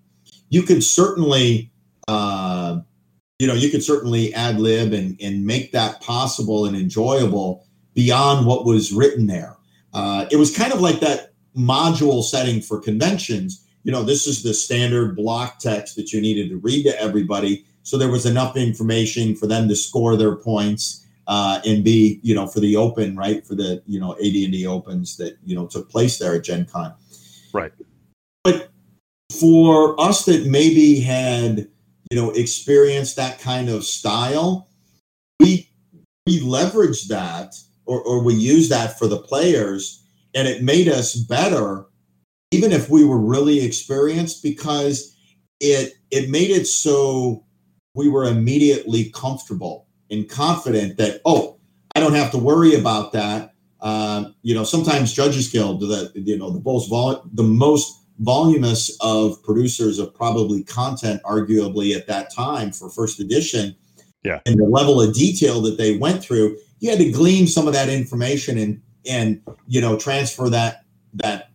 Speaker 2: you could certainly, uh, you know, you could certainly ad lib and and make that possible and enjoyable beyond what was written there. Uh, it was kind of like that module setting for conventions. You know, this is the standard block text that you needed to read to everybody so there was enough information for them to score their points uh, and be, you know, for the open, right? For the, you know, AD&D opens that, you know, took place there at Gen Con.
Speaker 1: Right.
Speaker 2: But for us that maybe had, you know, experience that kind of style, we we leveraged that or, or we used that for the players and it made us better even if we were really experienced because it it made it so we were immediately comfortable and confident that, oh, I don't have to worry about that. Uh, you know, sometimes Judges Guild, the you know the most vol- the most voluminous of producers of probably content, arguably at that time for first edition,
Speaker 1: yeah,
Speaker 2: and the level of detail that they went through, you had to glean some of that information and and you know transfer that that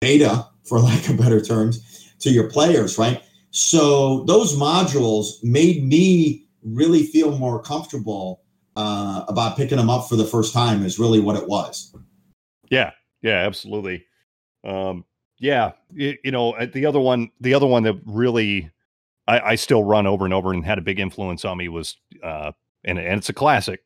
Speaker 2: data, for lack of better terms, to your players, right? So those modules made me really feel more comfortable uh, about picking them up for the first time. Is really what it was.
Speaker 1: Yeah, yeah, absolutely. Um, yeah, you, you know uh, the other one, the other one that really I, I, still run over and over and had a big influence on me was, uh, and and it's a classic,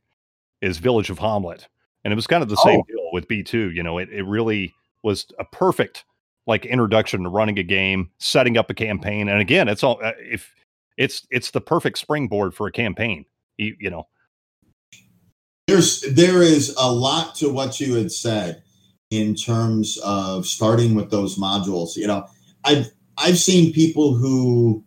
Speaker 1: is Village of Hommlet, and it was kind of the same oh. deal with B two. You know, it it really was a perfect like introduction to running a game, setting up a campaign, and again, it's all uh, if it's it's the perfect springboard for a campaign. You, you know,
Speaker 2: there's there is a lot to what you had said in terms of starting with those modules. You know, I've I've seen people who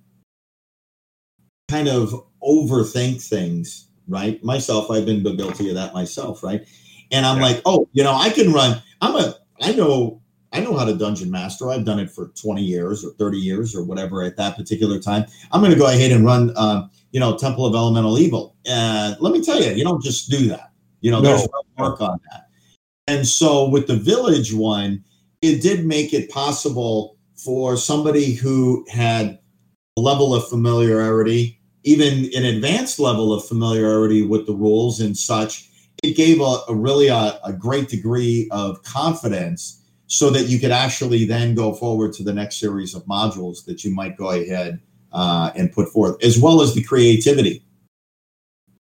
Speaker 2: kind of overthink things, right? Myself, I've been guilty of that myself, right? And I'm yeah. like, oh, you know, I can run. I'm a I know I know how to dungeon master. I've done it for 20 years or 30 years or whatever at that particular time. I'm going to go ahead and run, uh, you know, Temple of Elemental Evil. And let me tell you, you don't just do that. You know, no. there's work on that. And so with the village one, it did make it possible for somebody who had a level of familiarity, even an advanced level of familiarity with the rules and such. It gave a, a really a, a great degree of confidence so that you could actually then go forward to the next series of modules that you might go ahead uh, and put forth, as well as the creativity.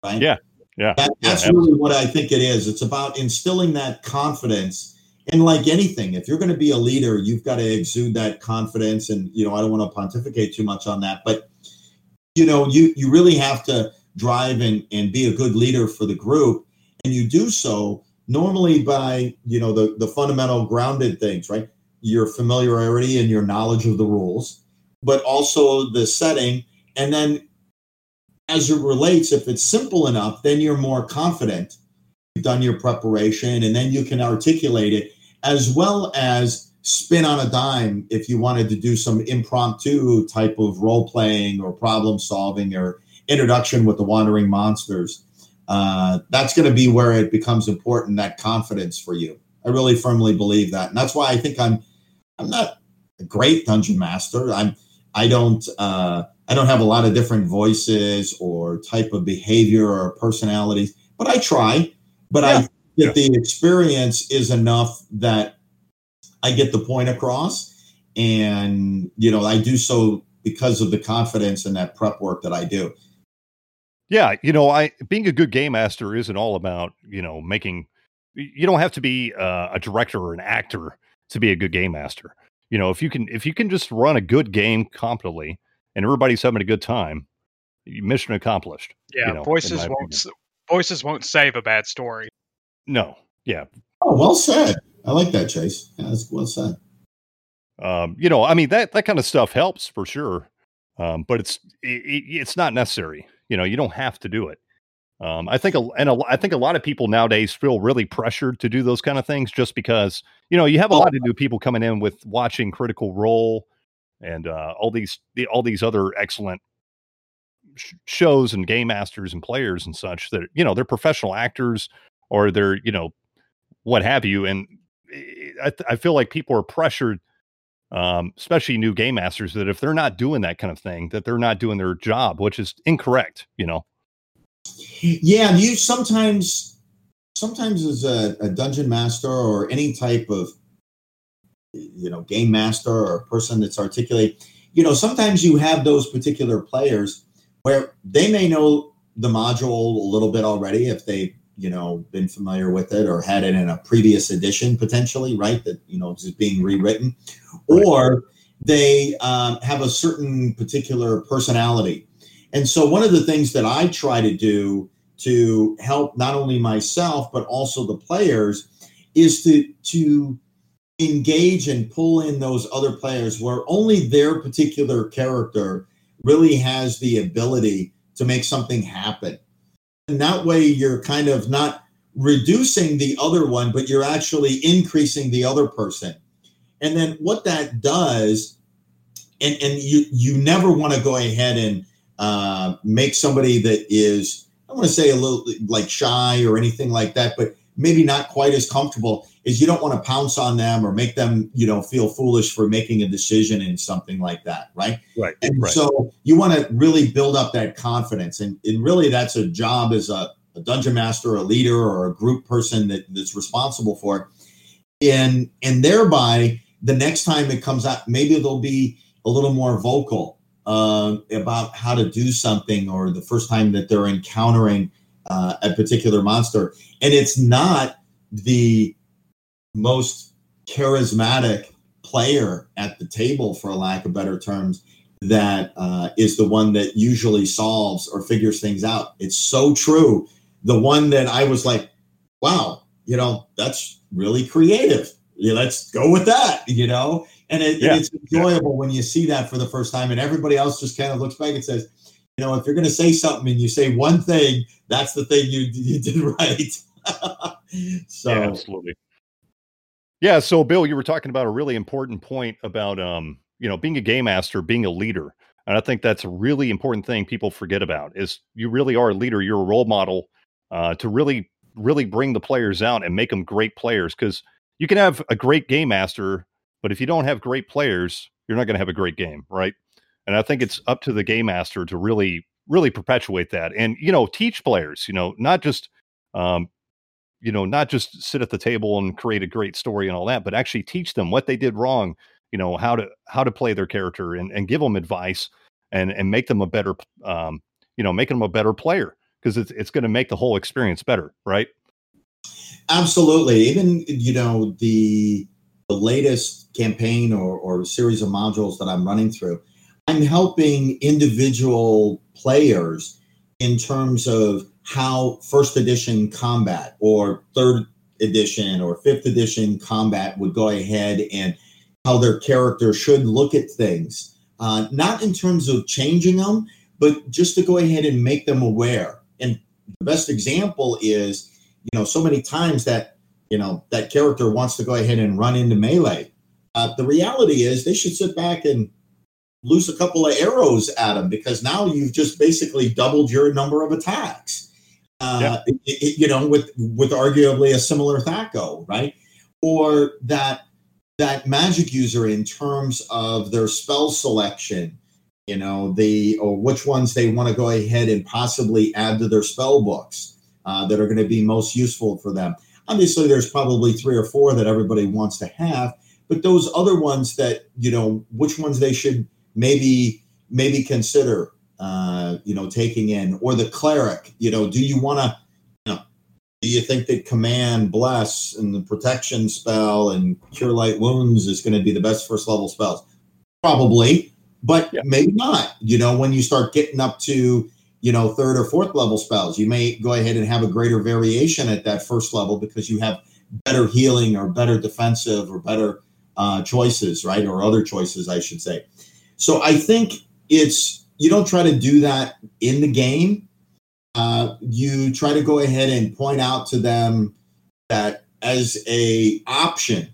Speaker 1: Right? Yeah. Yeah.
Speaker 2: That, that's yeah, really what I think it is. It's about instilling that confidence. And like anything, if you're going to be a leader, you've got to exude that confidence. And, you know, I don't want to pontificate too much on that, but, you know, you, you really have to drive and, and be a good leader for the group. And you do so normally by you know the the fundamental grounded things, right? Your familiarity and your knowledge of the rules, but also the setting, and then as it relates, if it's simple enough, then you're more confident. You've done your preparation, and then you can articulate it as well as spin on a dime if you wanted to do some impromptu type of role playing or problem solving or introduction with the wandering monsters. Uh, that's going to be where it becomes important that confidence for you. I really firmly believe that and that's why i think i'm i'm not a great dungeon master. I'm i don't uh, i don't have a lot of different voices or type of behavior or personalities but i try but yeah. i that yeah. the experience is enough that I get the point across. And, you know, I do so because of the confidence and that prep work that I do.
Speaker 1: Yeah, you know, I being a good game master isn't all about, you know, making you don't have to be uh, a director or an actor to be a good game master. You know, if you can if you can just run a good game competently and everybody's having a good time, mission accomplished.
Speaker 3: Yeah,
Speaker 1: you know,
Speaker 3: voices won't opinion. voices won't save a bad story.
Speaker 1: No. Yeah.
Speaker 2: Oh, well said. I like that, Chase. Yeah, that's well said.
Speaker 1: Um, you know, I mean that that kind of stuff helps for sure, um, but it's it, it's not necessary. You know, you don't have to do it. Um, I think, a, and a, I think a lot of people nowadays feel really pressured to do those kind of things just because you know you have a lot of new people coming in with watching Critical Role and uh, all these the, all these other excellent sh- shows and game masters and players and such that you know they're professional actors or they're you know what have you, and I, I feel like people are pressured, um, especially new game masters, that if they're not doing that kind of thing, that they're not doing their job, which is incorrect. You know.
Speaker 2: Yeah, you sometimes, sometimes as a, a dungeon master or any type of, you know, game master or a person that's articulate, you know, sometimes you have those particular players where they may know the module a little bit already if they you know been familiar with it or had it in a previous edition potentially right that you know is being rewritten. Right. or they um, have a certain particular personality. And so one of the things that i try to do to help not only myself but also the players is to to engage and pull in those other players where only their particular character really has the ability to make something happen and that way you're kind of not reducing the other one, but you're actually increasing the other person. And then what that does, and, and you you never want to go ahead and uh, make somebody that is, I want to say a little like shy or anything like that, but maybe not quite as comfortable is you don't want to pounce on them or make them you know feel foolish for making a decision in something like that right?
Speaker 1: Right
Speaker 2: and
Speaker 1: right.
Speaker 2: so you want to really build up that confidence. And, and really that's a job as a, a dungeon master a leader or a group person that, that's responsible for it. And and thereby the next time it comes out maybe they'll be a little more vocal uh, about how to do something or the first time that they're encountering uh, a particular monster. And it's not the most charismatic player at the table, for lack of better terms, that uh, is the one that usually solves or figures things out. It's so true. The one that I was like, wow, you know, that's really creative. Yeah, let's go with that, you know? And it, yeah. it's enjoyable yeah. when you see that for the first time and everybody else just kind of looks back and says, you know, if you're going to say something and you say one thing, that's the thing you, you did right. so
Speaker 1: yeah, absolutely. Yeah. So Bill, you were talking about a really important point about um, you know, being a game master, being a leader. And I think that's a really important thing people forget about is you really are a leader. You're a role model uh, to really, really bring the players out and make them great players. Because you can have a great game master, but if you don't have great players, you're not going to have a great game, right? And I think it's up to the game master to really, really perpetuate that and you know teach players. You know, not just um, you know, not just sit at the table and create a great story and all that, but actually teach them what they did wrong, you know, how to how to play their character and, and give them advice and and make them a better um, you know, making them a better player because it's it's going to make the whole experience better, right?
Speaker 2: Absolutely. Even you know, the the latest campaign or, or series of modules that I'm running through, I'm helping individual players in terms of how first edition combat or third edition or fifth edition combat would go ahead and how their character should look at things, uh, not in terms of changing them, but just to go ahead and make them aware. And the best example is, you know, so many times that, you know, that character wants to go ahead and run into melee. Uh, the reality is they should sit back and loose a couple of arrows at them because now you've just basically doubled your number of attacks. Uh, it, you know, with with arguably a similar THAC0, right? Or that that magic user in terms of their spell selection, you know, the or which ones they want to go ahead and possibly add to their spell books uh, that are going to be most useful for them. Obviously, there's probably three or four that everybody wants to have, but those other ones that you know, which ones they should maybe maybe consider uh, you know taking in or the cleric you know do you want to you know, do you think that command bless and the protection spell and cure light wounds is going to be the best first level spells? Probably but yeah. maybe not. You know when you start getting up to you know third or fourth level spells you may go ahead and have a greater variation at that first level because you have better healing or better defensive or better uh, choices right? Or other choices i should say. So I think it's you don't try to do that in the game. Uh, you try to go ahead and point out to them that as a option,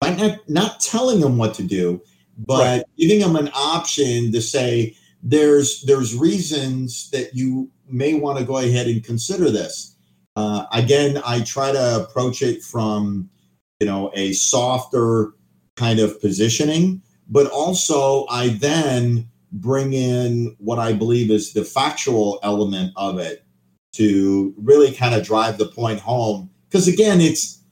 Speaker 2: by not, not telling them what to do, but right. giving them an option to say there's there's reasons that you may want to go ahead and consider this. Uh, again, I try to approach it from you know a softer kind of positioning but also I then bring in what I believe is the factual element of it to really kind of drive the point home. Because again, it's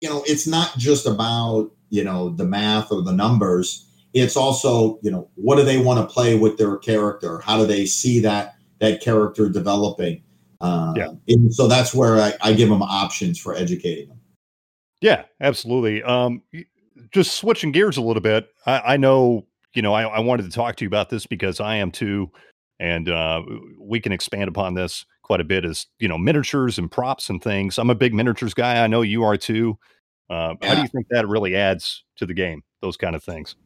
Speaker 2: you know, it's not just about you know the math or the numbers. It's also you know what do they want to play with their character? How do they see that that character developing? Uh, yeah. And so that's where I, I give them options for educating them.
Speaker 1: Yeah, absolutely. Um, just switching gears a little bit, I, I know, you know, I, I, wanted to talk to you about this because I am too, and uh, we can expand upon this quite a bit as, you know, miniatures and props and things. I'm a big miniatures guy. I know you are too. Uh, yeah. How do you think that really adds to the game, those kind of things?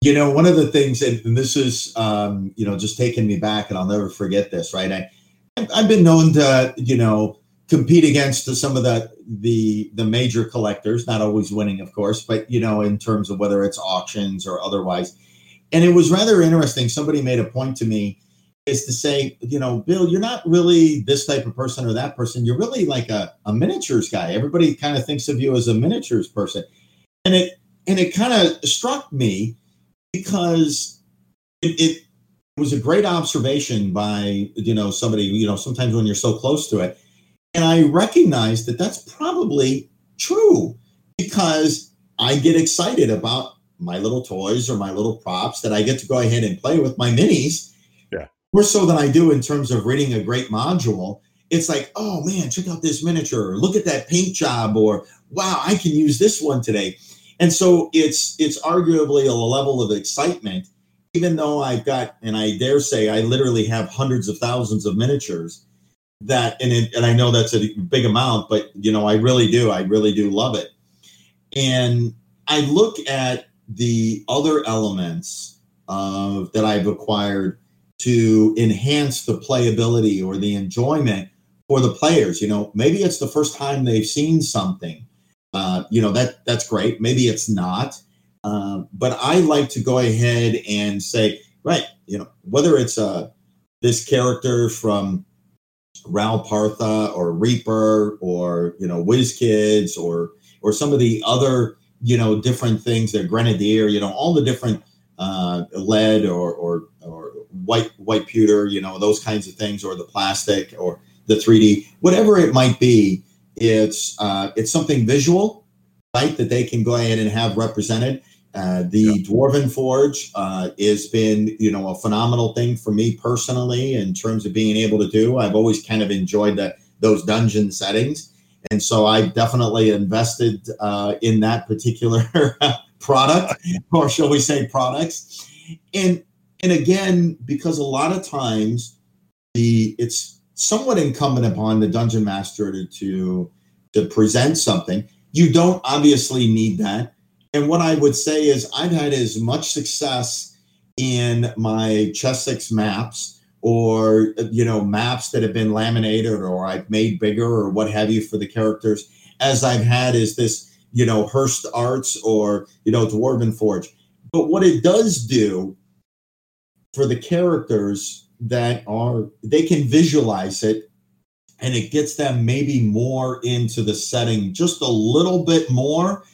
Speaker 2: You know, one of the things, and this is, um, you know, just taking me back, and I'll never forget this, right? I, I've been known to, you know, compete against some of the the the major collectors not always winning of course but you know in terms of whether it's auctions or otherwise and it was rather interesting. Somebody made a point to me is to say you know bill you're not really this type of person or that person. You're really like a, a miniatures guy. Everybody kind of thinks of you as a miniatures person. And it and it kind of struck me because it, it was a great observation by you know somebody you know sometimes when you're so close to it. And I recognize that that's probably true because I get excited about my little toys or my little props that I get to go ahead and play with my minis.
Speaker 1: Yeah.
Speaker 2: More so than I do in terms of reading a great module. It's like, oh man, check out this miniature. Look at that paint job, or wow, I can use this one today. And so it's it's arguably a level of excitement, even though I've got, and I dare say I literally have hundreds of thousands of miniatures that and it, and I know that's a big amount, but you know I really do I really do love it. And I look at the other elements of that I've acquired to enhance the playability or the enjoyment for the players. You know, maybe it's the first time they've seen something. Uh, you know that that's great. Maybe it's not, uh, but I like to go ahead and say, right, you know, whether it's uh, this character from Ral Partha or Reaper or you know WizKids or or some of the other you know different things their Grenadier, you know all the different uh, lead or, or or white white pewter, you know those kinds of things, or the plastic or the 3D, whatever it might be. It's uh, it's something visual, right? That they can go ahead and have represented. Uh, the yeah. Dwarven Forge uh, has been, you know, a phenomenal thing for me personally in terms of being able to do. I've always kind of enjoyed that those dungeon settings, and so I've definitely invested uh, in that particular product, or shall we say, products. And and again, because a lot of times the it's somewhat incumbent upon the dungeon master to, to to present something. You don't obviously need that. And what I would say is I've had as much success in my Chessex maps or you know maps that have been laminated or I've made bigger or what have you for the characters as I've had is this you know Hirst Arts or you know Dwarven Forge. But what it does do for the characters that are they can visualize it and it gets them maybe more into the setting just a little bit more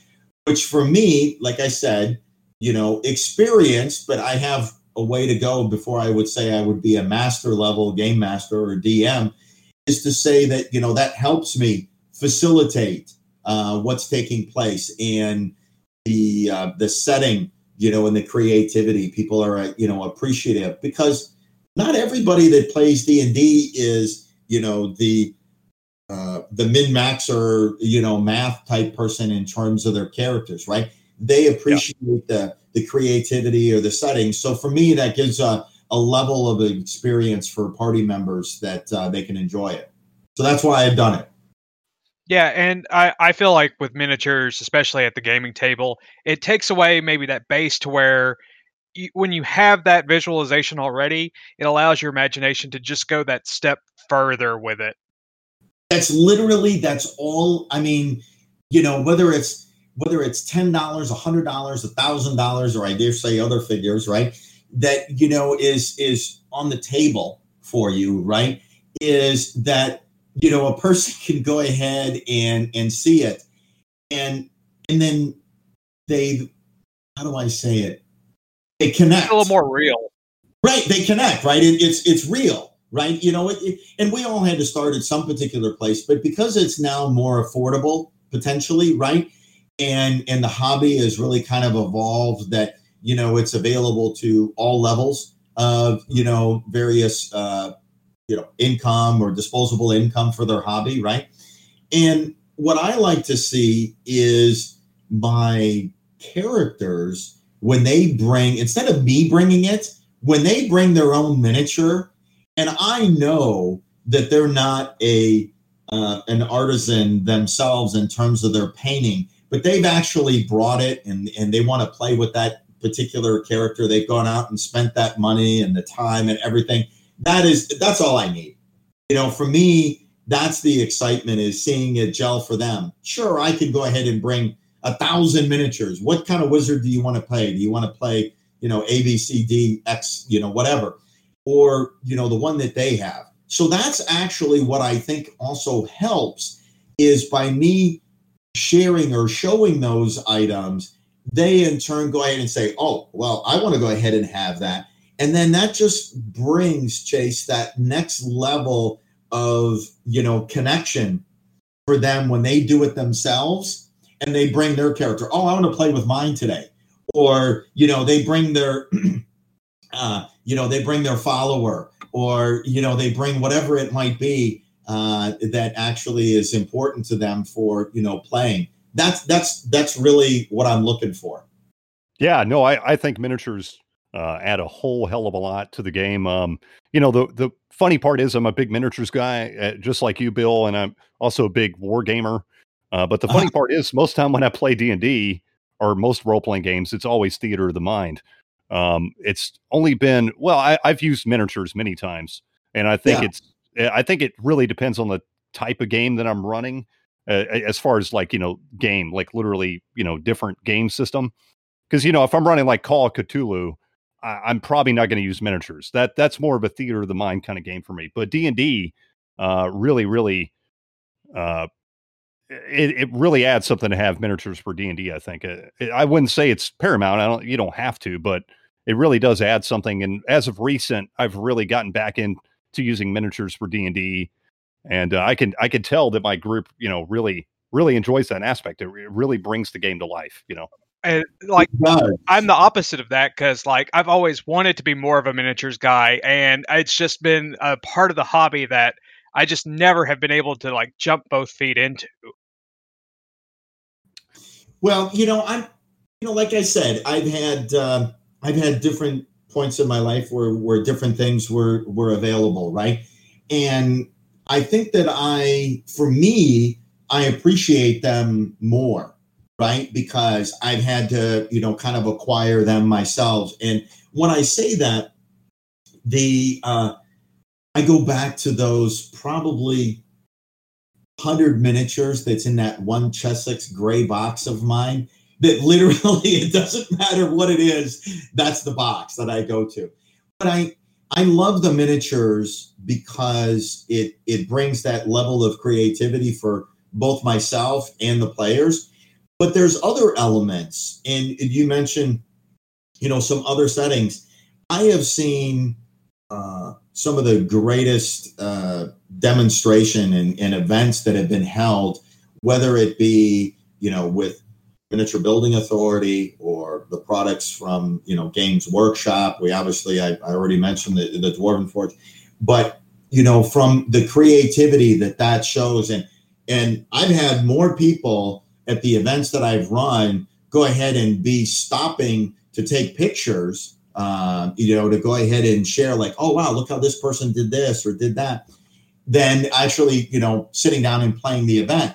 Speaker 2: which for me like i said you know experienced but i have a way to go before i would say i would be a master level game master or dm is to say that you know that helps me facilitate uh, what's taking place and the uh, the setting you know and the creativity people are you know appreciative because not everybody that plays d&d is you know the uh, the min maxer you know math type person in terms of their characters right they appreciate yeah. the the creativity or the setting so for me that gives a, a level of experience for party members that uh, they can enjoy it so that's why i've done it
Speaker 3: yeah, and I, I feel like with miniatures, especially at the gaming table, it takes away maybe that base to where you, when you have that visualization already, it allows your imagination to just go that step further with it.
Speaker 2: That's literally that's all. I mean, you know, whether it's whether it's ten dollars, a hundred dollars, a thousand dollars, or I dare say other figures, right? That you know is is on the table for you, right? Is that you know a person can go ahead and and see it, and and then they how do I say it? They connect.
Speaker 3: It's a little more real.
Speaker 2: Right. They connect, right? It, it's it's real, right? You know, it, it, and we all had to start at some particular place, but because it's now more affordable, potentially, right? And and the hobby has really kind of evolved that, you know, it's available to all levels of, you know, various uh, you know, income or disposable income for their hobby, right? And what I like to see is my characters when they bring instead of me bringing it when they bring their own miniature and i know that they're not a uh, an artisan themselves in terms of their painting but they've actually brought it and and they want to play with that particular character they've gone out and spent that money and the time and everything that is that's all i need you know for me that's the excitement is seeing it gel for them sure i can go ahead and bring a thousand miniatures. What kind of wizard do you want to play? Do you want to play, you know, A, B, C, D, X, you know, whatever, or you know, the one that they have? So that's actually what I think also helps is by me sharing or showing those items, they in turn go ahead and say, "Oh, well, I want to go ahead and have that," and then that just brings Chase that next level of you know connection for them when they do it themselves and they bring their character. Oh, I want to play with mine today. Or, you know, they bring their, uh, you know, they bring their follower or, you know, they bring whatever it might be uh, that actually is important to them for, you know, playing. That's, that's, that's really what I'm looking for.
Speaker 1: Yeah, no, I, I think miniatures uh, add a whole hell of a lot to the game. Um, you know, the the funny part is I'm a big miniatures guy, uh, just like you, Bill, and I'm also a big war gamer. Uh, but the funny uh-huh. part is, most time when I play D and D or most role playing games, it's always theater of the mind. Um, it's only been well, I, have used miniatures many times, and I think yeah. it's I think it really depends on the type of game that I'm running, uh, as far as like you know game, like literally you know different game system. Because you know if I'm running like Call of Cthulhu, I, am probably not going to use miniatures. That that's more of a theater of the mind kind of game for me. But D and D uh, really really uh, it, it really adds something to have miniatures for D and I think it, uh, it, I wouldn't say it's paramount. I don't. You don't have to, but it really does add something. And as of recent, I've really gotten back into using miniatures for D and D, and uh, I can I can tell that my group, you know, really really enjoys that aspect. It, it really brings the game to life. You know.
Speaker 3: And like I'm the opposite of that because like I've always wanted to be more of a miniatures guy, and it's just been a part of the hobby that I just never have been able to like jump both feet into.
Speaker 2: Well, you know, I'm, you know, like I said, I've had uh, I've had different points in my life where where different things were were available, right? And I think that I, for me, I appreciate them more, right? Because I've had to, you know, kind of acquire them myself. And when I say that, the uh, I go back to those probably hundred miniatures that's in that one Chessex gray box of mine. That literally, it doesn't matter what it is. That's the box that I go to. But I I love the miniatures because it it brings that level of creativity for both myself and the players. But there's other elements, and you mentioned, you know, some other settings. I have seen uh, some of the greatest uh, demonstration and, and, events that have been held, whether it be you know with Miniature Building Authority or the products from you know Games Workshop. We obviously I, I already mentioned the, the Dwarven Forge, but you know from the creativity that that shows and and I've had more people at the events that I've run go ahead and be stopping to take pictures uh, you know, to go ahead and share, like, oh, wow, look how this person did this or did that, than actually, you know, sitting down and playing the event.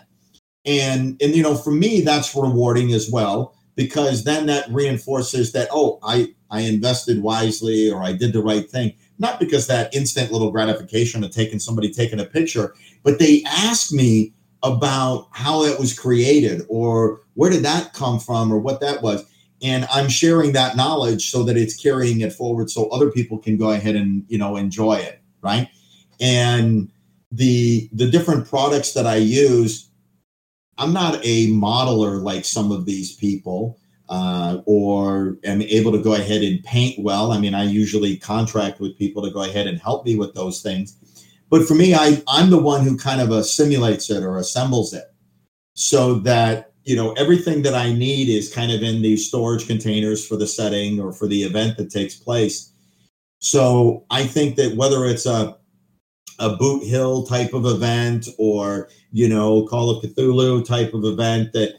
Speaker 2: And, and, you know, for me, that's rewarding as well, because then that reinforces that, oh, I, I invested wisely or I did the right thing. Not because that instant little gratification of taking somebody taking a picture, but they ask me about how it was created or where did that come from or what that was and i'm sharing that knowledge so that it's carrying it forward so other people can go ahead and you know enjoy it right and the the different products that i use i'm not a modeler like some of these people uh, or am able to go ahead and paint well. I mean i usually contract with people to go ahead and help me with those things. But for me I, i'm the one who kind of assimilates it or assembles it so that you know everything that i need is kind of in these storage containers for the setting or for the event that takes place. So i think that whether it's a a boot hill type of event or you know call of cthulhu type of event that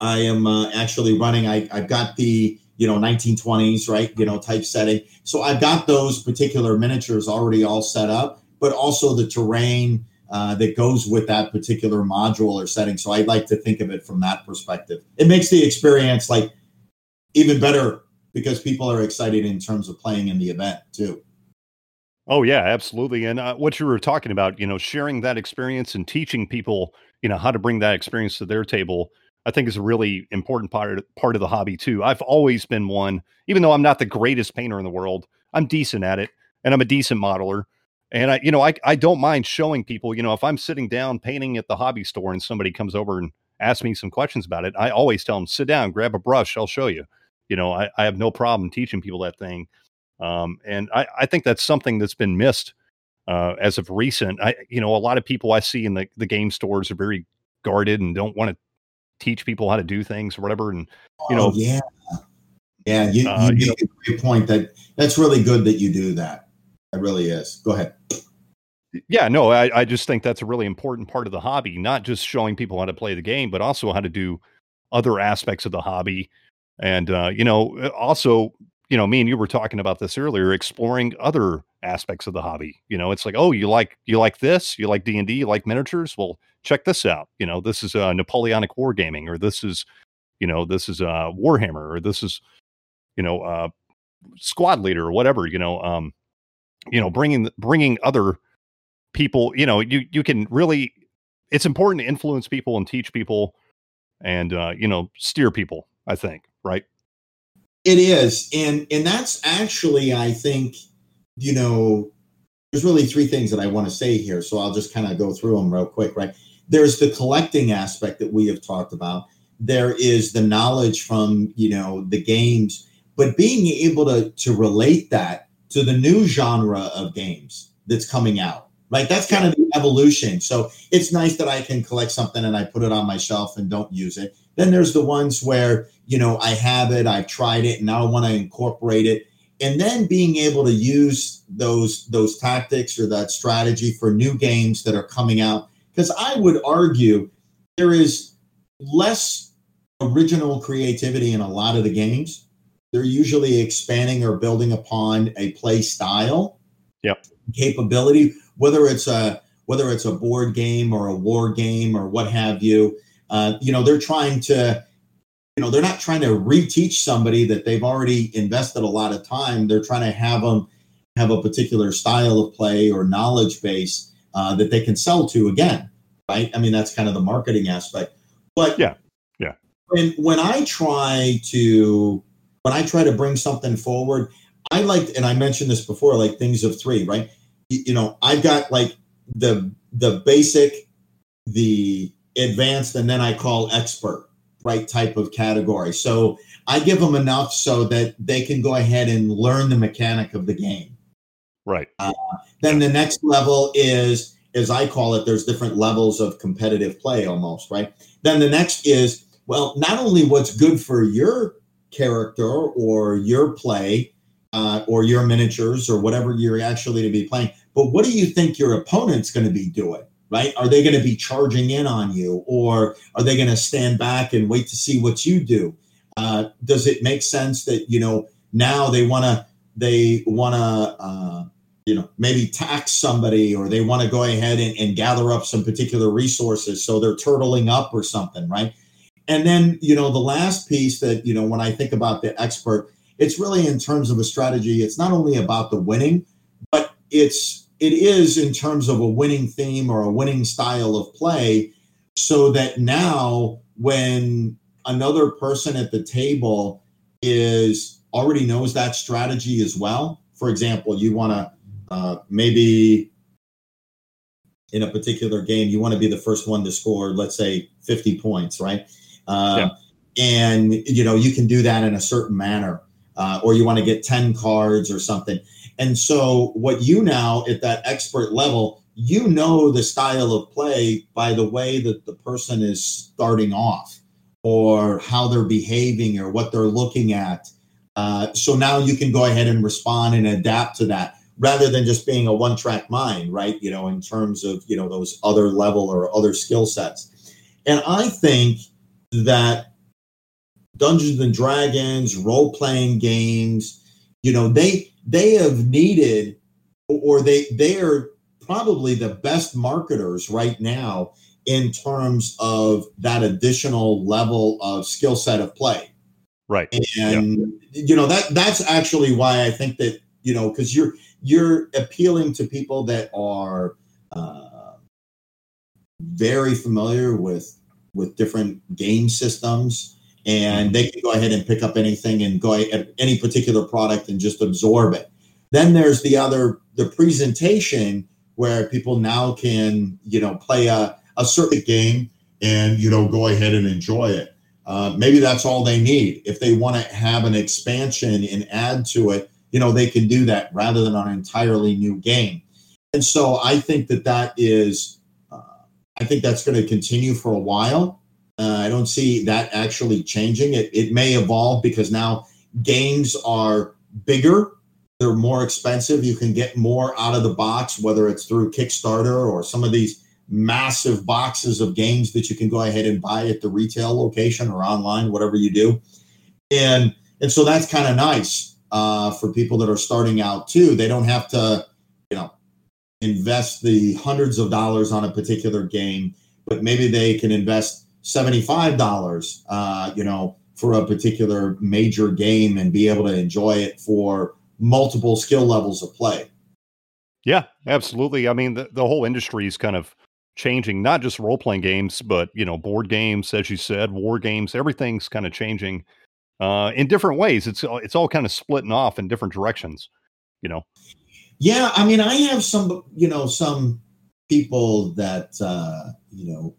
Speaker 2: i am uh, actually running I, i've got the you know 1920s right you know type setting so i've got those particular miniatures already all set up but also the terrain uh, that goes with that particular module or setting. So I like to think of it from that perspective. It makes the experience like even better because people are excited in terms of playing in the event too.
Speaker 1: Oh yeah, absolutely. And uh, what you were talking about, you know, sharing that experience and teaching people, you know, how to bring that experience to their table, I think is a really important part of, part of the hobby too. I've always been one, even though I'm not the greatest painter in the world, I'm decent at it and I'm a decent modeler. And I, you know, I, I don't mind showing people, you know, if I'm sitting down painting at the hobby store and somebody comes over and asks me some questions about it, I always tell them, sit down, grab a brush, I'll show you. You know, I, I have no problem teaching people that thing. Um, and I, I think that's something that's been missed uh, as of recent. I, you know, a lot of people I see in the, the game stores are very guarded and don't want to teach people how to do things or whatever. And, you know,
Speaker 2: oh, yeah. Yeah, you, uh, you, you make know, a great point that that's really good that you do that. It really is. Go ahead.
Speaker 1: Yeah, no, I, I just think that's a really important part of the hobby, not just showing people how to play the game, but also how to do other aspects of the hobby. And, uh, you know, uh, also, you know, me and you were talking about this earlier, exploring other aspects of the hobby. You know, it's like, oh, you like, you like this, you like D and D, you like miniatures. Well, check this out. You know, this is uh, Napoleonic wargaming, or this is, you know, this is uh, Warhammer, or this is, you know, uh, squad leader, or whatever. You know, um, you know bringing bringing other people you know you you can really it's important to influence people and teach people and uh you know steer people i think right
Speaker 2: it is. And and that's actually i think you know there's really three things that i want to say here so i'll just kind of go through them real quick right? There's the collecting aspect that we have talked about. There is the knowledge from you know the games but being able to to relate that to the new genre of games that's coming out. Right. That's kind of the evolution. So it's nice that I can collect something and I put it on my shelf and don't use it. Then there's the ones where, you know, I have it, I've tried it, and now I want to incorporate it. And then being able to use those those tactics or that strategy for new games that are coming out. Because I would argue there is less original creativity in a lot of the games they're usually expanding or building upon a play style
Speaker 1: yep.
Speaker 2: capability, whether it's a whether it's a board game or a war game or what have you. Uh, you know, they're trying to, you know, they're not trying to reteach somebody that they've already invested a lot of time. They're trying to have them have a particular style of play or knowledge base uh, that they can sell to again, right? I mean, that's kind of the marketing aspect. But
Speaker 1: yeah, yeah.
Speaker 2: When when I try to when I try to bring something forward, I like, and I mentioned this before, like things of three, right? You, know, I've got like the the basic, the advanced, and then I call expert, right? Type of category. So I give them enough so that they can go ahead and learn the mechanic of the game.
Speaker 1: Right.
Speaker 2: Uh, then the next level is, as I call it, there's different levels of competitive play almost, right? Then the next is, well, not only what's good for your character or your play uh, or your miniatures or whatever you're actually to be playing, but what do you think your opponent's going to be doing? Right? Are they going to be charging in on you, or are they going to stand back and wait to see what you do? Uh, does it make sense that you know now they want to they want to uh, you know maybe tax somebody or they want to go ahead and, and gather up some particular resources so they're turtling up or something right and then you know the last piece that you know when i think about the expert it's really in terms of a strategy it's not only about the winning but it's it is in terms of a winning theme or a winning style of play so that now when another person at the table is already knows that strategy as well for example you want to uh, maybe in a particular game, you want to be the first one to score, let's say 50 points, right? Uh, yeah. And, you know, you can do that in a certain manner, uh, or you want to get 10 cards or something. And so, what you now at that expert level, you know the style of play by the way that the person is starting off or how they're behaving or what they're looking at. Uh, so now you can go ahead and respond and adapt to that rather than just being a one track mind, right? You know, in terms of, you know, those other level or other skill sets. And I think that Dungeons and Dragons, role playing games, you know, they they have needed or they they are probably the best marketers right now in terms of that additional level of skill set of play.
Speaker 1: Right.
Speaker 2: And yeah. you know that that's actually why I think that, you know, because you're you're appealing to people that are uh, very familiar with with different game systems and they can go ahead and pick up anything and go at any particular product and just absorb it. Then there's the other the presentation where people now can you know play a, a certain game and you know go ahead and enjoy it. Uh, maybe that's all they need. If they want to have an expansion and add to it you know they can do that rather than an entirely new game. And so i think that that is uh, i think that's going to continue for a while uh, i don't see that actually changing. It, it may evolve because now games are bigger. They're more expensive. You can get more out of the box whether it's through kickstarter or some of these massive boxes of games that you can go ahead and buy at the retail location or online whatever you do. And and so that's kind of nice uh, for people that are starting out too. They don't have to, you know, invest the hundreds of dollars on a particular game, but maybe they can invest seventy-five dollars, uh, you know, for a particular major game and be able to enjoy it for multiple skill levels of play.
Speaker 1: Yeah, absolutely. I mean, the, the whole industry is kind of changing, not just role playing games, but, you know, board games, as you said, war games, everything's kind of changing uh, in different ways. It's it's all kind of splitting off in different directions, you know.
Speaker 2: Yeah, I mean, I have some, you know, some people that uh, you know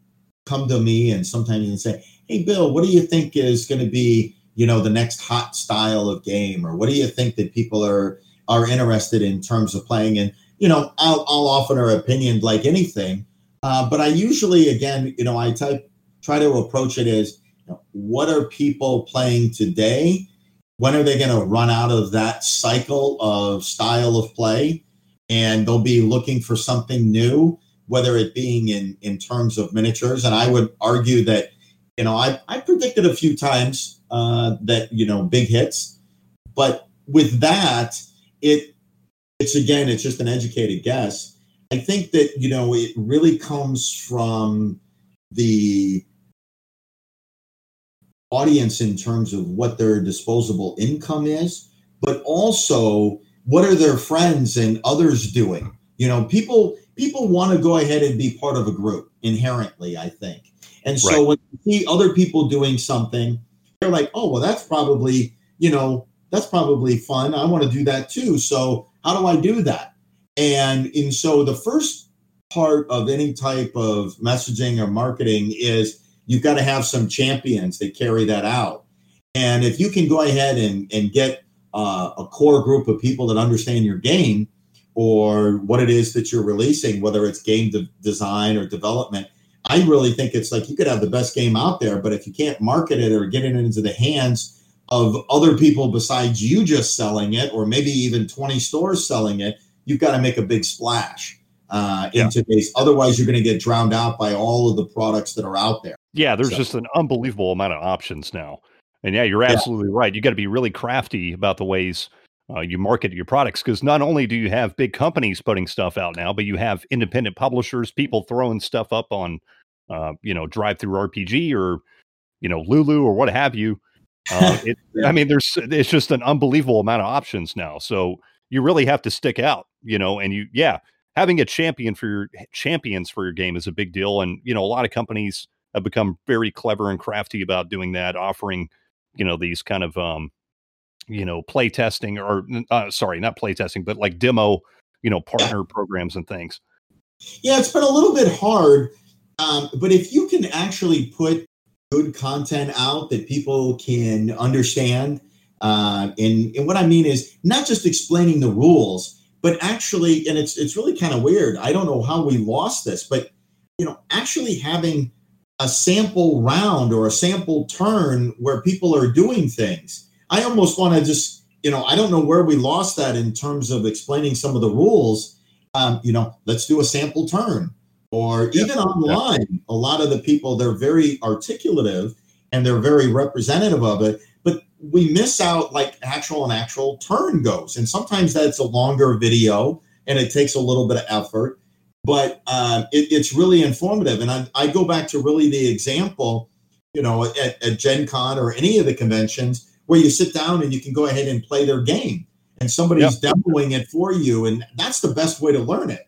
Speaker 2: come to me and sometimes and say, "Hey, Bill, what do you think is going to be, you know, the next hot style of game, or what do you think that people are are interested in terms of playing?" And you know, I'll I'll offer an opinion like anything, uh, but I usually, again, you know, I type try to approach it as what are people playing today? When are they going to run out of that cycle of style of play? And they'll be looking for something new, whether it being in, in terms of miniatures. And I would argue that, you know, I, I predicted a few times uh, that, you know, big hits. But with that, it it's again, it's just an educated guess. I think that you know it really comes from the audience in terms of what their disposable income is, but also what are their friends and others doing. You know, people people want to go ahead and be part of a group inherently. I think, and so right. when you see other people doing something, they're like, oh well, that's probably you know that's probably fun. I want to do that too. So how do I do that? And and so the first part of any type of messaging or marketing is you've got to have some champions that carry that out. And if you can go ahead and, and get uh, a core group of people that understand your game or what it is that you're releasing, whether it's game de- design or development, I really think it's like you could have the best game out there, but if you can't market it or get it into the hands of other people besides you just selling it, or maybe even 20 stores selling it, you've got to make a big splash uh, in yeah. today's. Otherwise, you're going to get drowned out by all of the products that are out there.
Speaker 1: Yeah, there's so. just an unbelievable amount of options now. And yeah, you're absolutely yeah. right. You got to be really crafty about the ways uh, you market your products because not only do you have big companies putting stuff out now, but you have independent publishers, people throwing stuff up on, uh, you know, Drive Through RPG or, you know, Lulu or what have you. Uh, it, I mean, there's it's just an unbelievable amount of options now. So you really have to stick out, you know, and you, yeah, having a champion for your champions for your game is a big deal. And, you know, a lot of companies have become very clever and crafty about doing that, offering, you know, these kind of, um, you know, play testing or, uh, sorry, not play testing, but like demo, you know, partner programs and things.
Speaker 2: Yeah, it's been a little bit hard. Um, but if you can actually put good content out that people can understand, uh, and, and what I mean is not just explaining the rules, but actually, and it's it's really kind of weird. I don't know how we lost this, but you know, actually having a sample round or a sample turn where people are doing things. I almost want to just, you know, I don't know where we lost that in terms of explaining some of the rules. Um, you know, let's do a sample turn. Or even online, a lot of the people, they're very articulative and they're very representative of it, but we miss out like actual and actual turn goes. And sometimes that's a longer video and it takes a little bit of effort but uh, it, it's really informative. And I, I, go back to really the example, you know, at, at Gen Con or any of the conventions where you sit down and you can go ahead and play their game and somebody's yep. demoing it for you. And that's the best way to learn it.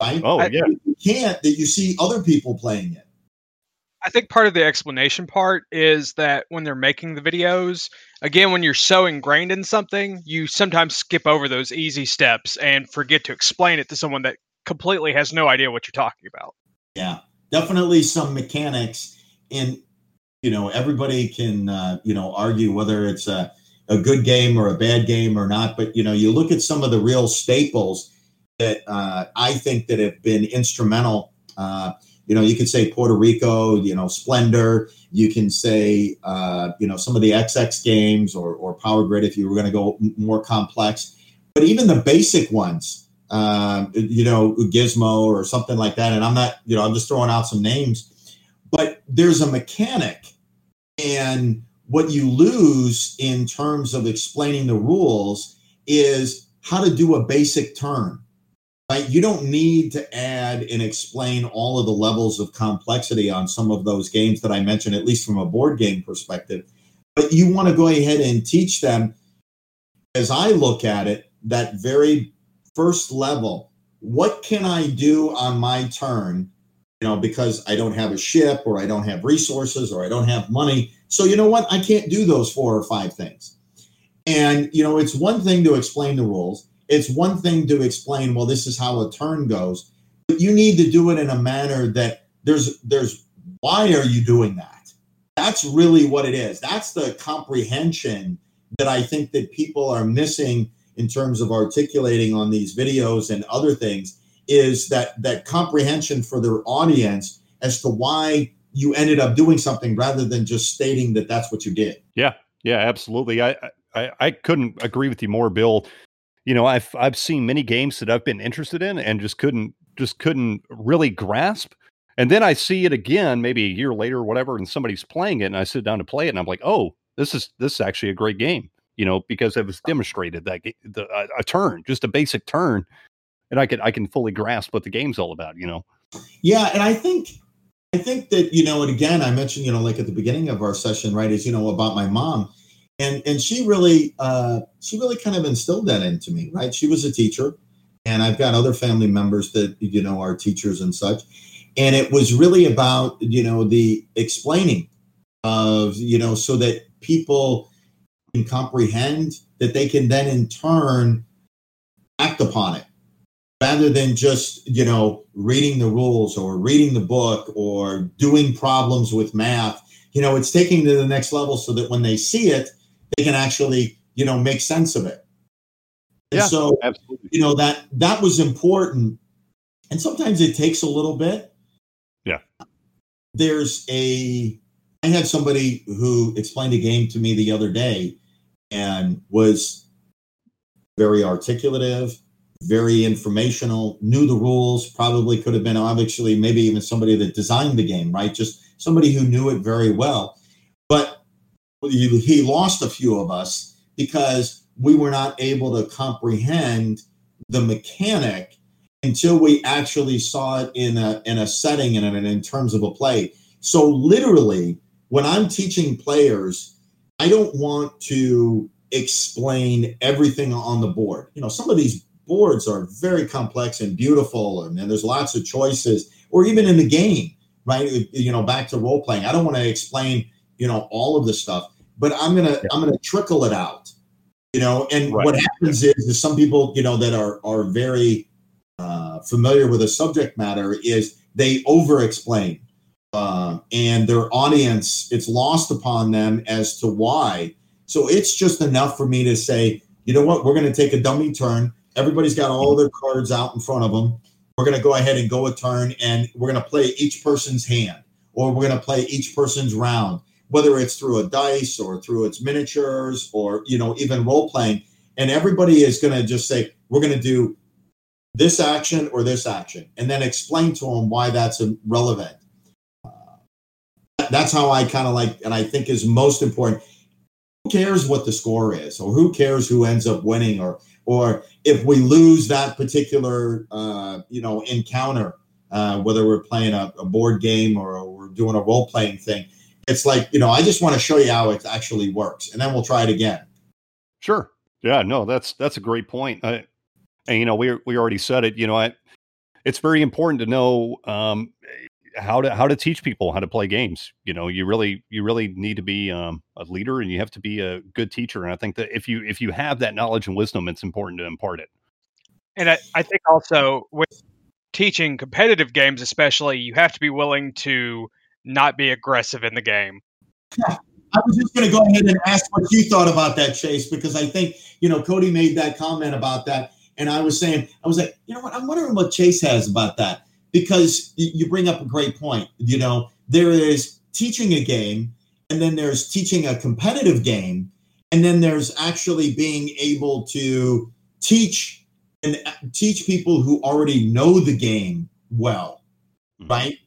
Speaker 2: Right?
Speaker 1: Oh, yeah.
Speaker 2: You can't that you see other people playing it.
Speaker 3: I think part of the explanation part is that when they're making the videos, again, when you're so ingrained in something, you sometimes skip over those easy steps and forget to explain it to someone that completely has no idea what you're talking about.
Speaker 2: Yeah, definitely some mechanics, and you know everybody can uh, you know argue whether it's a a good game or a bad game or not. But you know, you look at some of the real staples that uh, I think that have been instrumental. Uh, you know, you could say Puerto Rico, you know, Splendor. You can say, uh, you know, some of the XX games or, or Power Grid if you were going to go more complex. But even the basic ones, um, you know, Gizmo or something like that. And I'm not, you know, I'm just throwing out some names, but there's a mechanic. And what you lose in terms of explaining the rules is how to do a basic turn. Right? You don't need to add and explain all of the levels of complexity on some of those games that I mentioned, at least from a board game perspective. But you want to go ahead and teach them, as I look at it, that very first level what can i do on my turn know because i don't have a ship or i don't have resources or i don't have money. So you know what? I can't do those four or five things. And you know it's one thing to explain the rules. It's one thing to explain well this is how a turn goes. But you need to do it in a manner that there's there's why are you doing that? That's really what it is. That's the comprehension that i think that people are missing in terms of articulating on these videos and other things is that that comprehension for their audience as to why you ended up doing something rather than just stating that that's what you did.
Speaker 1: Yeah, yeah, absolutely. I I, I couldn't agree with you more, Bill. You know, I've I've seen many games that I've been interested in and just couldn't just couldn't really grasp. And then I see it again, maybe a year later or whatever, and somebody's playing it, and I sit down to play it, and I'm like, oh, this is this is actually a great game you know, because it was demonstrated that the, a, a turn, just a basic turn, and I can I can fully grasp what the game's all about. You know.
Speaker 2: Yeah, and I think I think that you know, and again, I mentioned you know, like at the beginning of our session, right? Is you know about my mom, and and she really uh, she really kind of instilled that into me, right? She was a teacher, and I've got other family members that you know are teachers and such, and it was really about you know the explaining of you know so that people can comprehend that they can then in turn act upon it rather than just you know reading the rules or reading the book or doing problems with math you know it's taking to the next level so that when they see it they can actually you know make sense of it. And
Speaker 1: yeah,
Speaker 2: so
Speaker 1: absolutely.
Speaker 2: you know that that was important. And sometimes it takes a little bit.
Speaker 1: Yeah.
Speaker 2: There's a i had somebody who explained a game to me the other day and was very articulative very informational knew the rules probably could have been obviously maybe even somebody that designed the game right just somebody who knew it very well but he, lost a few of us because we were not able to comprehend the mechanic until we actually saw it in a in a setting and in, in terms of a play. So literally, when I'm teaching players, I don't want to explain everything on the board. You know, some of these boards are very complex and beautiful, and, and there's lots of choices, or even in the game, right? You know, back to role playing. I don't want to explain, you know, all of the stuff, but I'm gonna
Speaker 1: Yeah.
Speaker 2: I'm gonna trickle it out. You know, and
Speaker 1: Right.
Speaker 2: what happens is, is some people, you know, that are are very uh, familiar with a subject matter is they over explain uh, and their audience it's lost upon them as to why so it's just enough for me to say you know what we're going to take a dummy turn everybody's got all their cards out in front of them we're going to go ahead and go a turn and we're going to play each person's hand or we're going to play each person's round. Whether it's through a dice or through its miniatures or you know even role playing and everybody is going to just say we're going to do this action or this action and then explain to them why that's relevant Uh, that's how i kind of like and i think is most important. Who cares what the score is or who cares who ends up winning or or if we lose that particular uh, you know encounter uh, whether we're playing a, a board game or we're doing a role-playing thing it's like you know i just want to show you how it actually works and then we'll try it again
Speaker 1: Sure. Yeah. No, that's that's a great point. I, and you know, we we already said it. You know, I, it's very important to know um, how to how to teach people how to play games. You know, you really you really need to be um, a leader, and you have to be a good teacher. And I think that if you if you have that knowledge and wisdom, it's important to impart it.
Speaker 3: And I, I think also with teaching competitive games, especially, you have to be willing to not be aggressive in the game.
Speaker 2: I was just going to go ahead and ask what you thought about that, Chase, because I think, you know, Cody made that comment about that. And I was saying, I was like, you know what? I'm wondering what Chase has about that because you bring up a great point. You know, there is teaching a game, and then there's teaching a competitive game, and then there's actually being able to teach and uh, teach people who already know the game well,
Speaker 1: Mhm.
Speaker 2: right?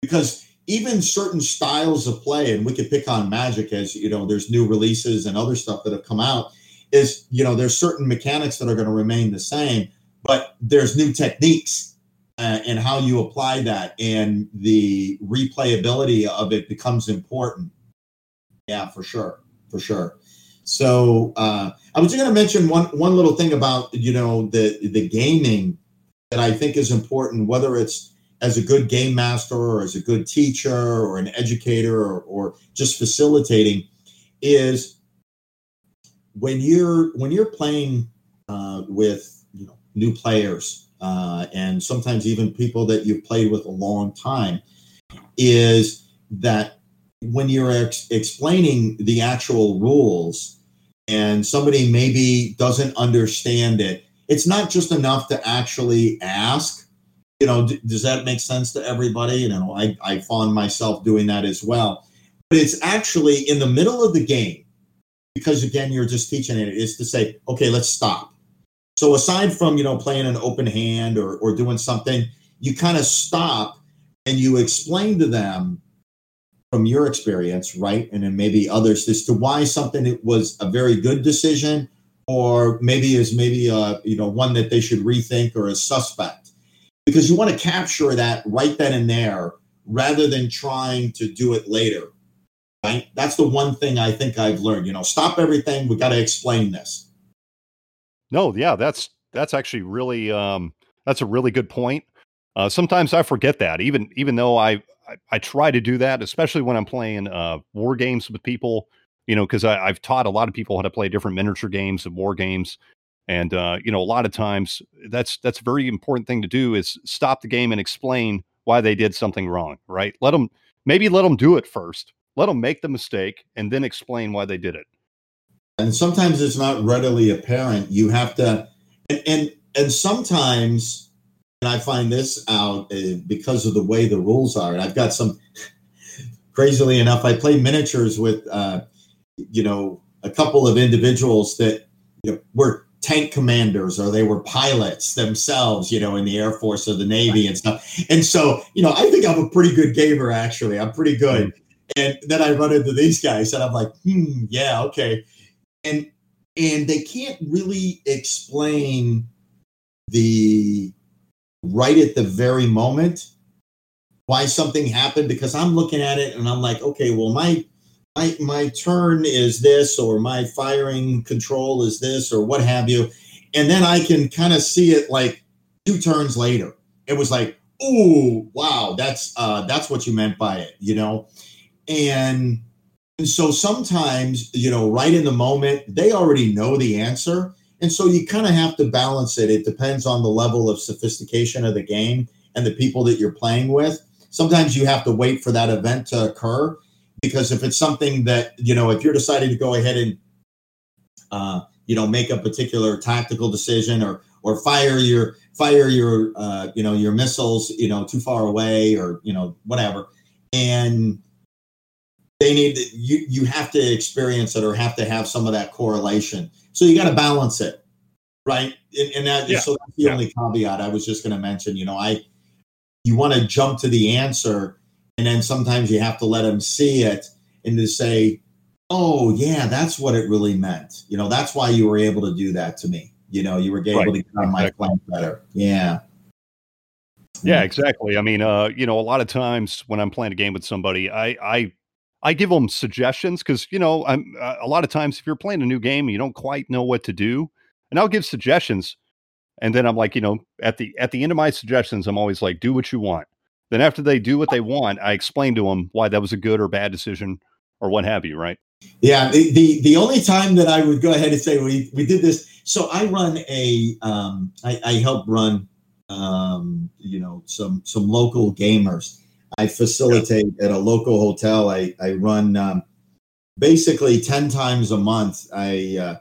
Speaker 2: Because even certain styles of play, and we could pick on Magic as you know, there's new releases and other stuff that have come out. Is you know, there's certain mechanics that are going to remain the same, but there's new techniques uh, and how you apply that, and the replayability of it becomes important. Yeah, for sure, for sure. So uh, I was going to mention one one little thing about you know the the gaming that I think is important, whether it's as a good game master or as a good teacher or an educator or, or just facilitating, is when you're when you're playing uh, with you know new players uh, and sometimes even people that you've played with a long time, is that when you're ex- explaining the actual rules and somebody maybe doesn't understand it, it's not just enough to actually ask. You know, d- does that make sense to everybody? You know, I, I find myself doing that as well. But it's actually in the middle of the game, because again, you're just teaching it, is to say, okay, let's stop. So aside from, you know, playing an open hand or, or doing something, you kind of stop and you explain to them from your experience, right? And then maybe others as to why something was a very good decision or maybe is maybe a you know one that they should rethink or a suspect. Because you want to capture that right then and there rather than trying to do it later right? That's the one thing i think i've learned you know stop everything. We got to explain this
Speaker 1: no yeah that's that's actually really um that's a really good point. Uh sometimes i forget that even even though i i, I try to do that especially when i'm playing uh war games with people you know because i've taught a lot of people how to play different miniature games and war games and uh, you know a lot of times that's that's a very important thing to do is stop the game and explain why they did something wrong right? Let them maybe let them do it first let them make the mistake and then explain why they did it
Speaker 2: and sometimes it's not readily apparent you have to and and, and sometimes and i find this out uh, because of the way the rules are and i've got some crazily enough i play miniatures with uh, you know a couple of individuals that you know, were tank commanders or they were pilots themselves, you know, in the Air Force or the Navy and stuff. And so, you know, I think I'm a pretty good gamer, actually. I'm pretty good. Mm-hmm. And then I run into these guys and I'm like, hmm, yeah, okay. And and they can't really explain the right at the very moment why something happened because I'm looking at it and I'm like, okay, well, my my my turn is this or my firing control is this or what have you. And then i can kind of see it like two turns later. It was like oh wow that's uh that's what you meant by it you know? And and so sometimes you know right in the moment they already know the answer. And so you kind of have to balance it. It depends on the level of sophistication of the game and the people that you're playing with. Sometimes you have to wait for that event to occur because if it's something that you know if you're deciding to go ahead and uh, you know make a particular tactical decision or or fire your fire your uh, you know your missiles you know too far away or you know whatever and they need you you have to experience it or have to have some of that correlation so you got to balance it right and, and that yeah. so that's the yeah. only caveat i was just going to mention you know i you want to jump to the answer and then sometimes you have to let them see it and to say, oh, yeah, that's what it really meant. You know, that's why you were able to do that to me. You know, you were able right. to get on my plan better. Yeah.
Speaker 1: Yeah, exactly. I mean, uh, you know, a lot of times when I'm playing a game with somebody, I, I, I give them suggestions because you know, I'm uh, a lot of times if you're playing a new game, you don't quite know what to do, and I'll give suggestions, and then I'm like, you know, at the at the end of my suggestions, I'm always like, do what you want. Then after they do what they want, I explain to them why that was a good or bad decision or what have you, right?
Speaker 2: Yeah, the, the, the only time that I would go ahead and say we, we did this. So I run a um, I, I help run um, you know some some local gamers. I facilitate yeah. at a local hotel. I I run um, basically ten times a month. I uh,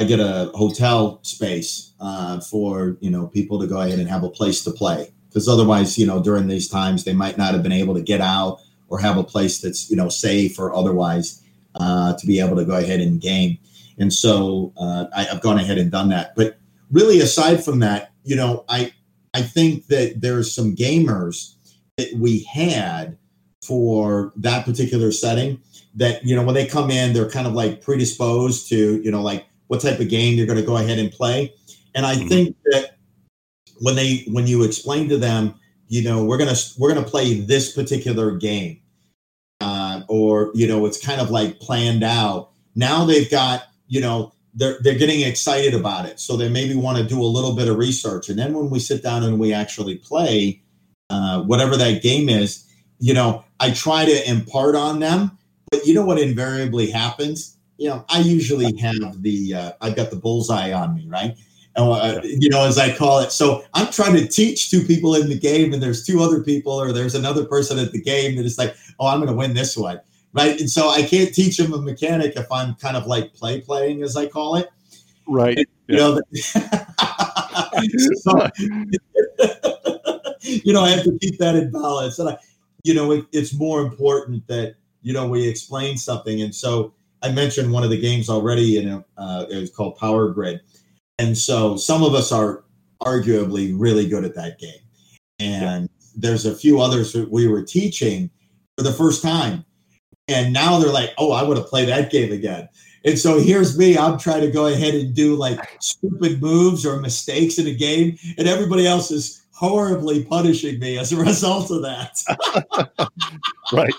Speaker 2: I get a hotel space uh, for you know people to go ahead and have a place to play because otherwise, you know, during these times they might not have been able to get out or have a place that's you know safe or otherwise uh, to be able to go ahead and game. And so uh, I, I've gone ahead and done that. But really, aside from that, you know, I I think that there's some gamers that we had for that particular setting that you know when they come in they're kind of like predisposed to you know like what type of game you're going to go ahead and play and i mm-hmm. think that when they when you explain to them, you know, we're gonna we're gonna play this particular game, uh, or you know, it's kind of like planned out. Now they've got you know they're they're getting excited about it, so they maybe want to do a little bit of research, and then when we sit down and we actually play, uh, whatever that game is, you know, I try to impart on them. But you know what invariably happens? You know, I usually have the uh, I've got the bullseye on me, right? uh, you know, as I call it. So I'm trying to teach two people in the game, and there's two other people, or there's another person at the game that is like, oh, I'm going to win this one, right? And so I can't teach them a mechanic if I'm kind of like play playing, as I call it.
Speaker 1: Right.
Speaker 2: And, you know, so, you know, I have to keep that in balance, and I, you know, it, it's more important that you know we explain something, and so. I mentioned one of the games already, and uh, it was called Power Grid and so some of us are arguably really good at that game. And yeah. there's a few others that we were teaching for the first time. And now they're like, oh, I want to play that game again. And so here's me. I'm trying to go ahead and do like stupid moves or mistakes in a game, and everybody else is horribly punishing me as a result of that.
Speaker 1: right.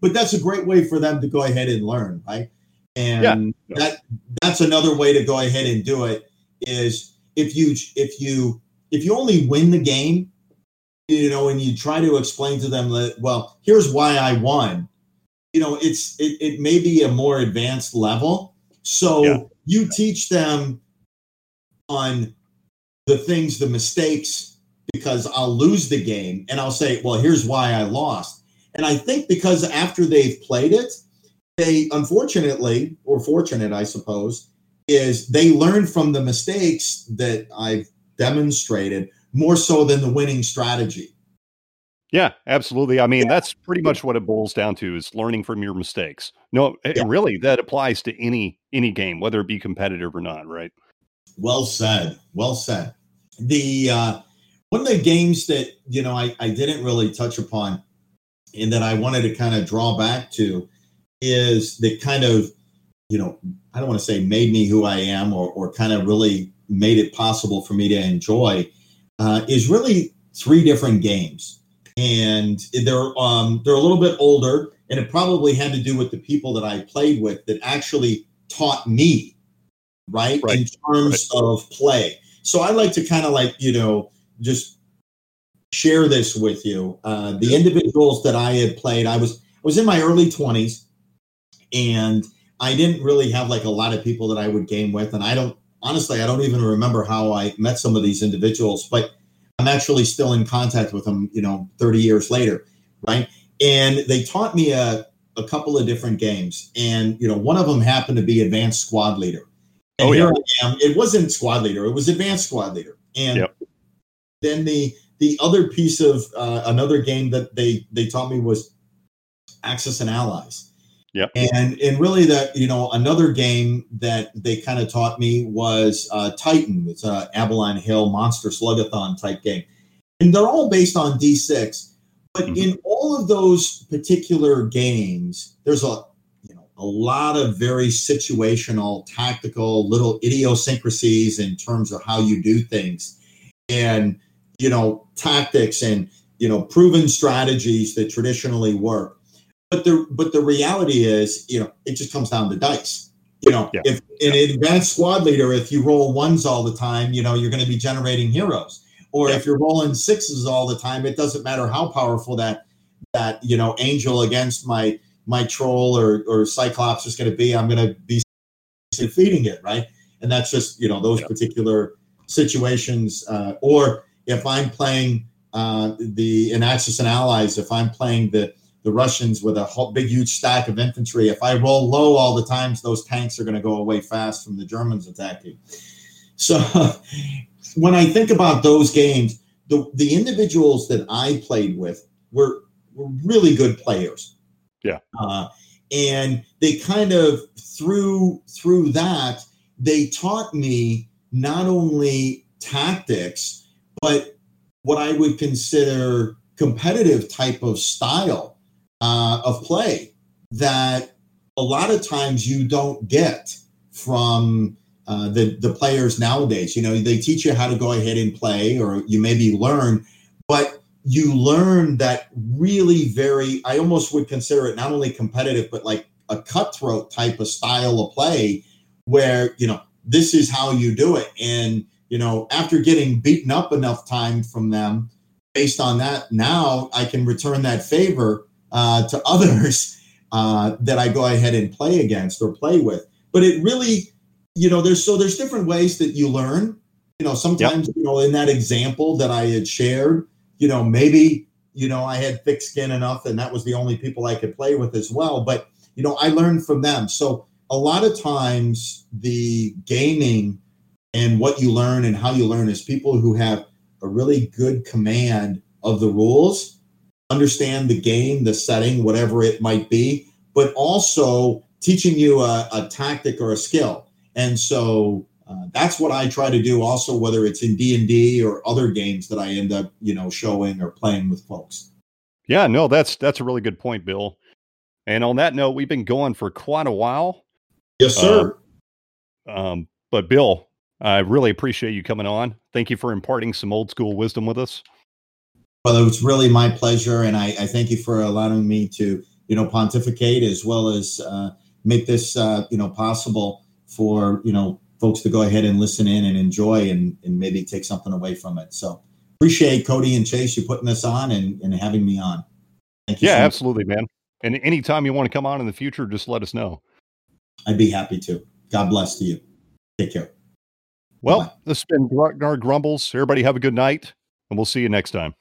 Speaker 2: But that's a great way for them to go ahead and learn, right? And yeah. that that's another way to go ahead and do it is if you if you if you only win the game, you know, and you try to explain to them that, well, here's why I won. You know, it's it, it may be a more advanced level. So yeah. you teach them on the things, the mistakes, because I'll lose the game and I'll say, well, here's why I lost. And I think because after they've played it, they unfortunately, or fortunate, I suppose, is they learn from the mistakes that I've demonstrated more so than the winning strategy.
Speaker 1: Yeah, absolutely. I mean, yeah. that's pretty much what it boils down to is learning from your mistakes. No, yeah. really that applies to any any game, whether it be competitive or not, right?
Speaker 2: Well said. Well said. The uh one of the games that, you know, I, I didn't really touch upon and that I wanted to kind of draw back to is that kind of, you know, I don't want to say made me who I am or, or kind of really made it possible for me to enjoy uh, is really three different games. And they're um, they're a little bit older, and it probably had to do with the people that I played with that actually taught me, right, right. in terms right. of play. So I like to kind of like you know just share this with you. Uh, the individuals that I had played, I was I was in my early twenties, and I didn't really have like a lot of people that I would game with, and I don't honestly I don't even remember how I met some of these individuals, but I'm actually still in contact with them, you know, 30 years later, right? And they taught me a a couple of different games, and you know, one of them happened to be Advanced Squad Leader. And oh, yeah. here I am. It wasn't Squad Leader; it was Advanced Squad Leader. And yep. Then the the other piece of uh, another game that they they taught me was Axis and Allies.
Speaker 1: Yeah.
Speaker 2: And and really that you know another game that they kind of taught me was uh, Titan. It's a Avalon Hill Monster Slugathon type game, and they're all based on D6. But mm-hmm. in all of those particular games, there's a you know a lot of very situational, tactical, little idiosyncrasies in terms of how you do things, and you know tactics and you know proven strategies that traditionally work but the but the reality is, you know, it just comes down to dice. You know, yeah. if in yeah. advanced squad leader, if you roll ones all the time, you know, you're going to be generating heroes. Or yeah. if you're rolling sixes all the time, it doesn't matter how powerful that that you know angel against my my troll or or cyclops is going to be. I'm going to be defeating it, right? And that's just you know those particular situations. Uh, or if I'm playing uh, the in Axis and Allies, if I'm playing the the Russians with a whole, big, huge stack of infantry. If I roll low all the times, those tanks are going to go away fast from the Germans attacking. So when I think about those games, the, the individuals that I played with were, were really good players.
Speaker 1: Yeah.
Speaker 2: Uh, and they kind of through through that they taught me not only tactics but what I would consider competitive type of style uh, of play that a lot of times you don't get from uh, the the players nowadays. You know, they teach you how to go ahead and play, or you maybe learn, but you learn that really very. I almost would consider it not only competitive, but like a cutthroat type of style of play, where you know this is how you do it, and you know after getting beaten up enough time from them, based on that, now I can return that favor uh, to others uh, that I go ahead and play against or play with. But it really, you know, there's so there's different ways that you learn. You know, sometimes yep. you know in that example that I had shared, you know, maybe you know I had thick skin enough, and that was the only people I could play with as well. But you know, I learned from them. So a lot of times the gaming and what you learn and how you learn is people who have a really good command of the rules understand the game, the setting, whatever it might be, but also teaching you a, a tactic or a skill. And so uh, that's what I try to do. Also, whether it's in D and D or other games that I end up, you know, showing or playing with folks.
Speaker 1: Yeah, no, that's that's a really good point, Bill. And on that note, we've been going for quite a while.
Speaker 2: Yes, sir.
Speaker 1: Um, um, but Bill, I really appreciate you coming on. Thank you for imparting some old school wisdom with us.
Speaker 2: Well, it was really my pleasure, and I, I thank you for allowing me to, you know, pontificate as well as uh, make this, uh, you know, possible for you know folks to go ahead and listen in and enjoy and, and maybe take something away from it. So appreciate Cody and Chase you putting this on and, and having me on.
Speaker 1: Thank you. Yeah, so absolutely, man. And anytime you want to come on in the future, just let us know.
Speaker 2: I'd be happy to. God bless to you. Take care.
Speaker 1: Well, this has been Grognard Grumbles. Everybody have a good night, and we'll see you next time.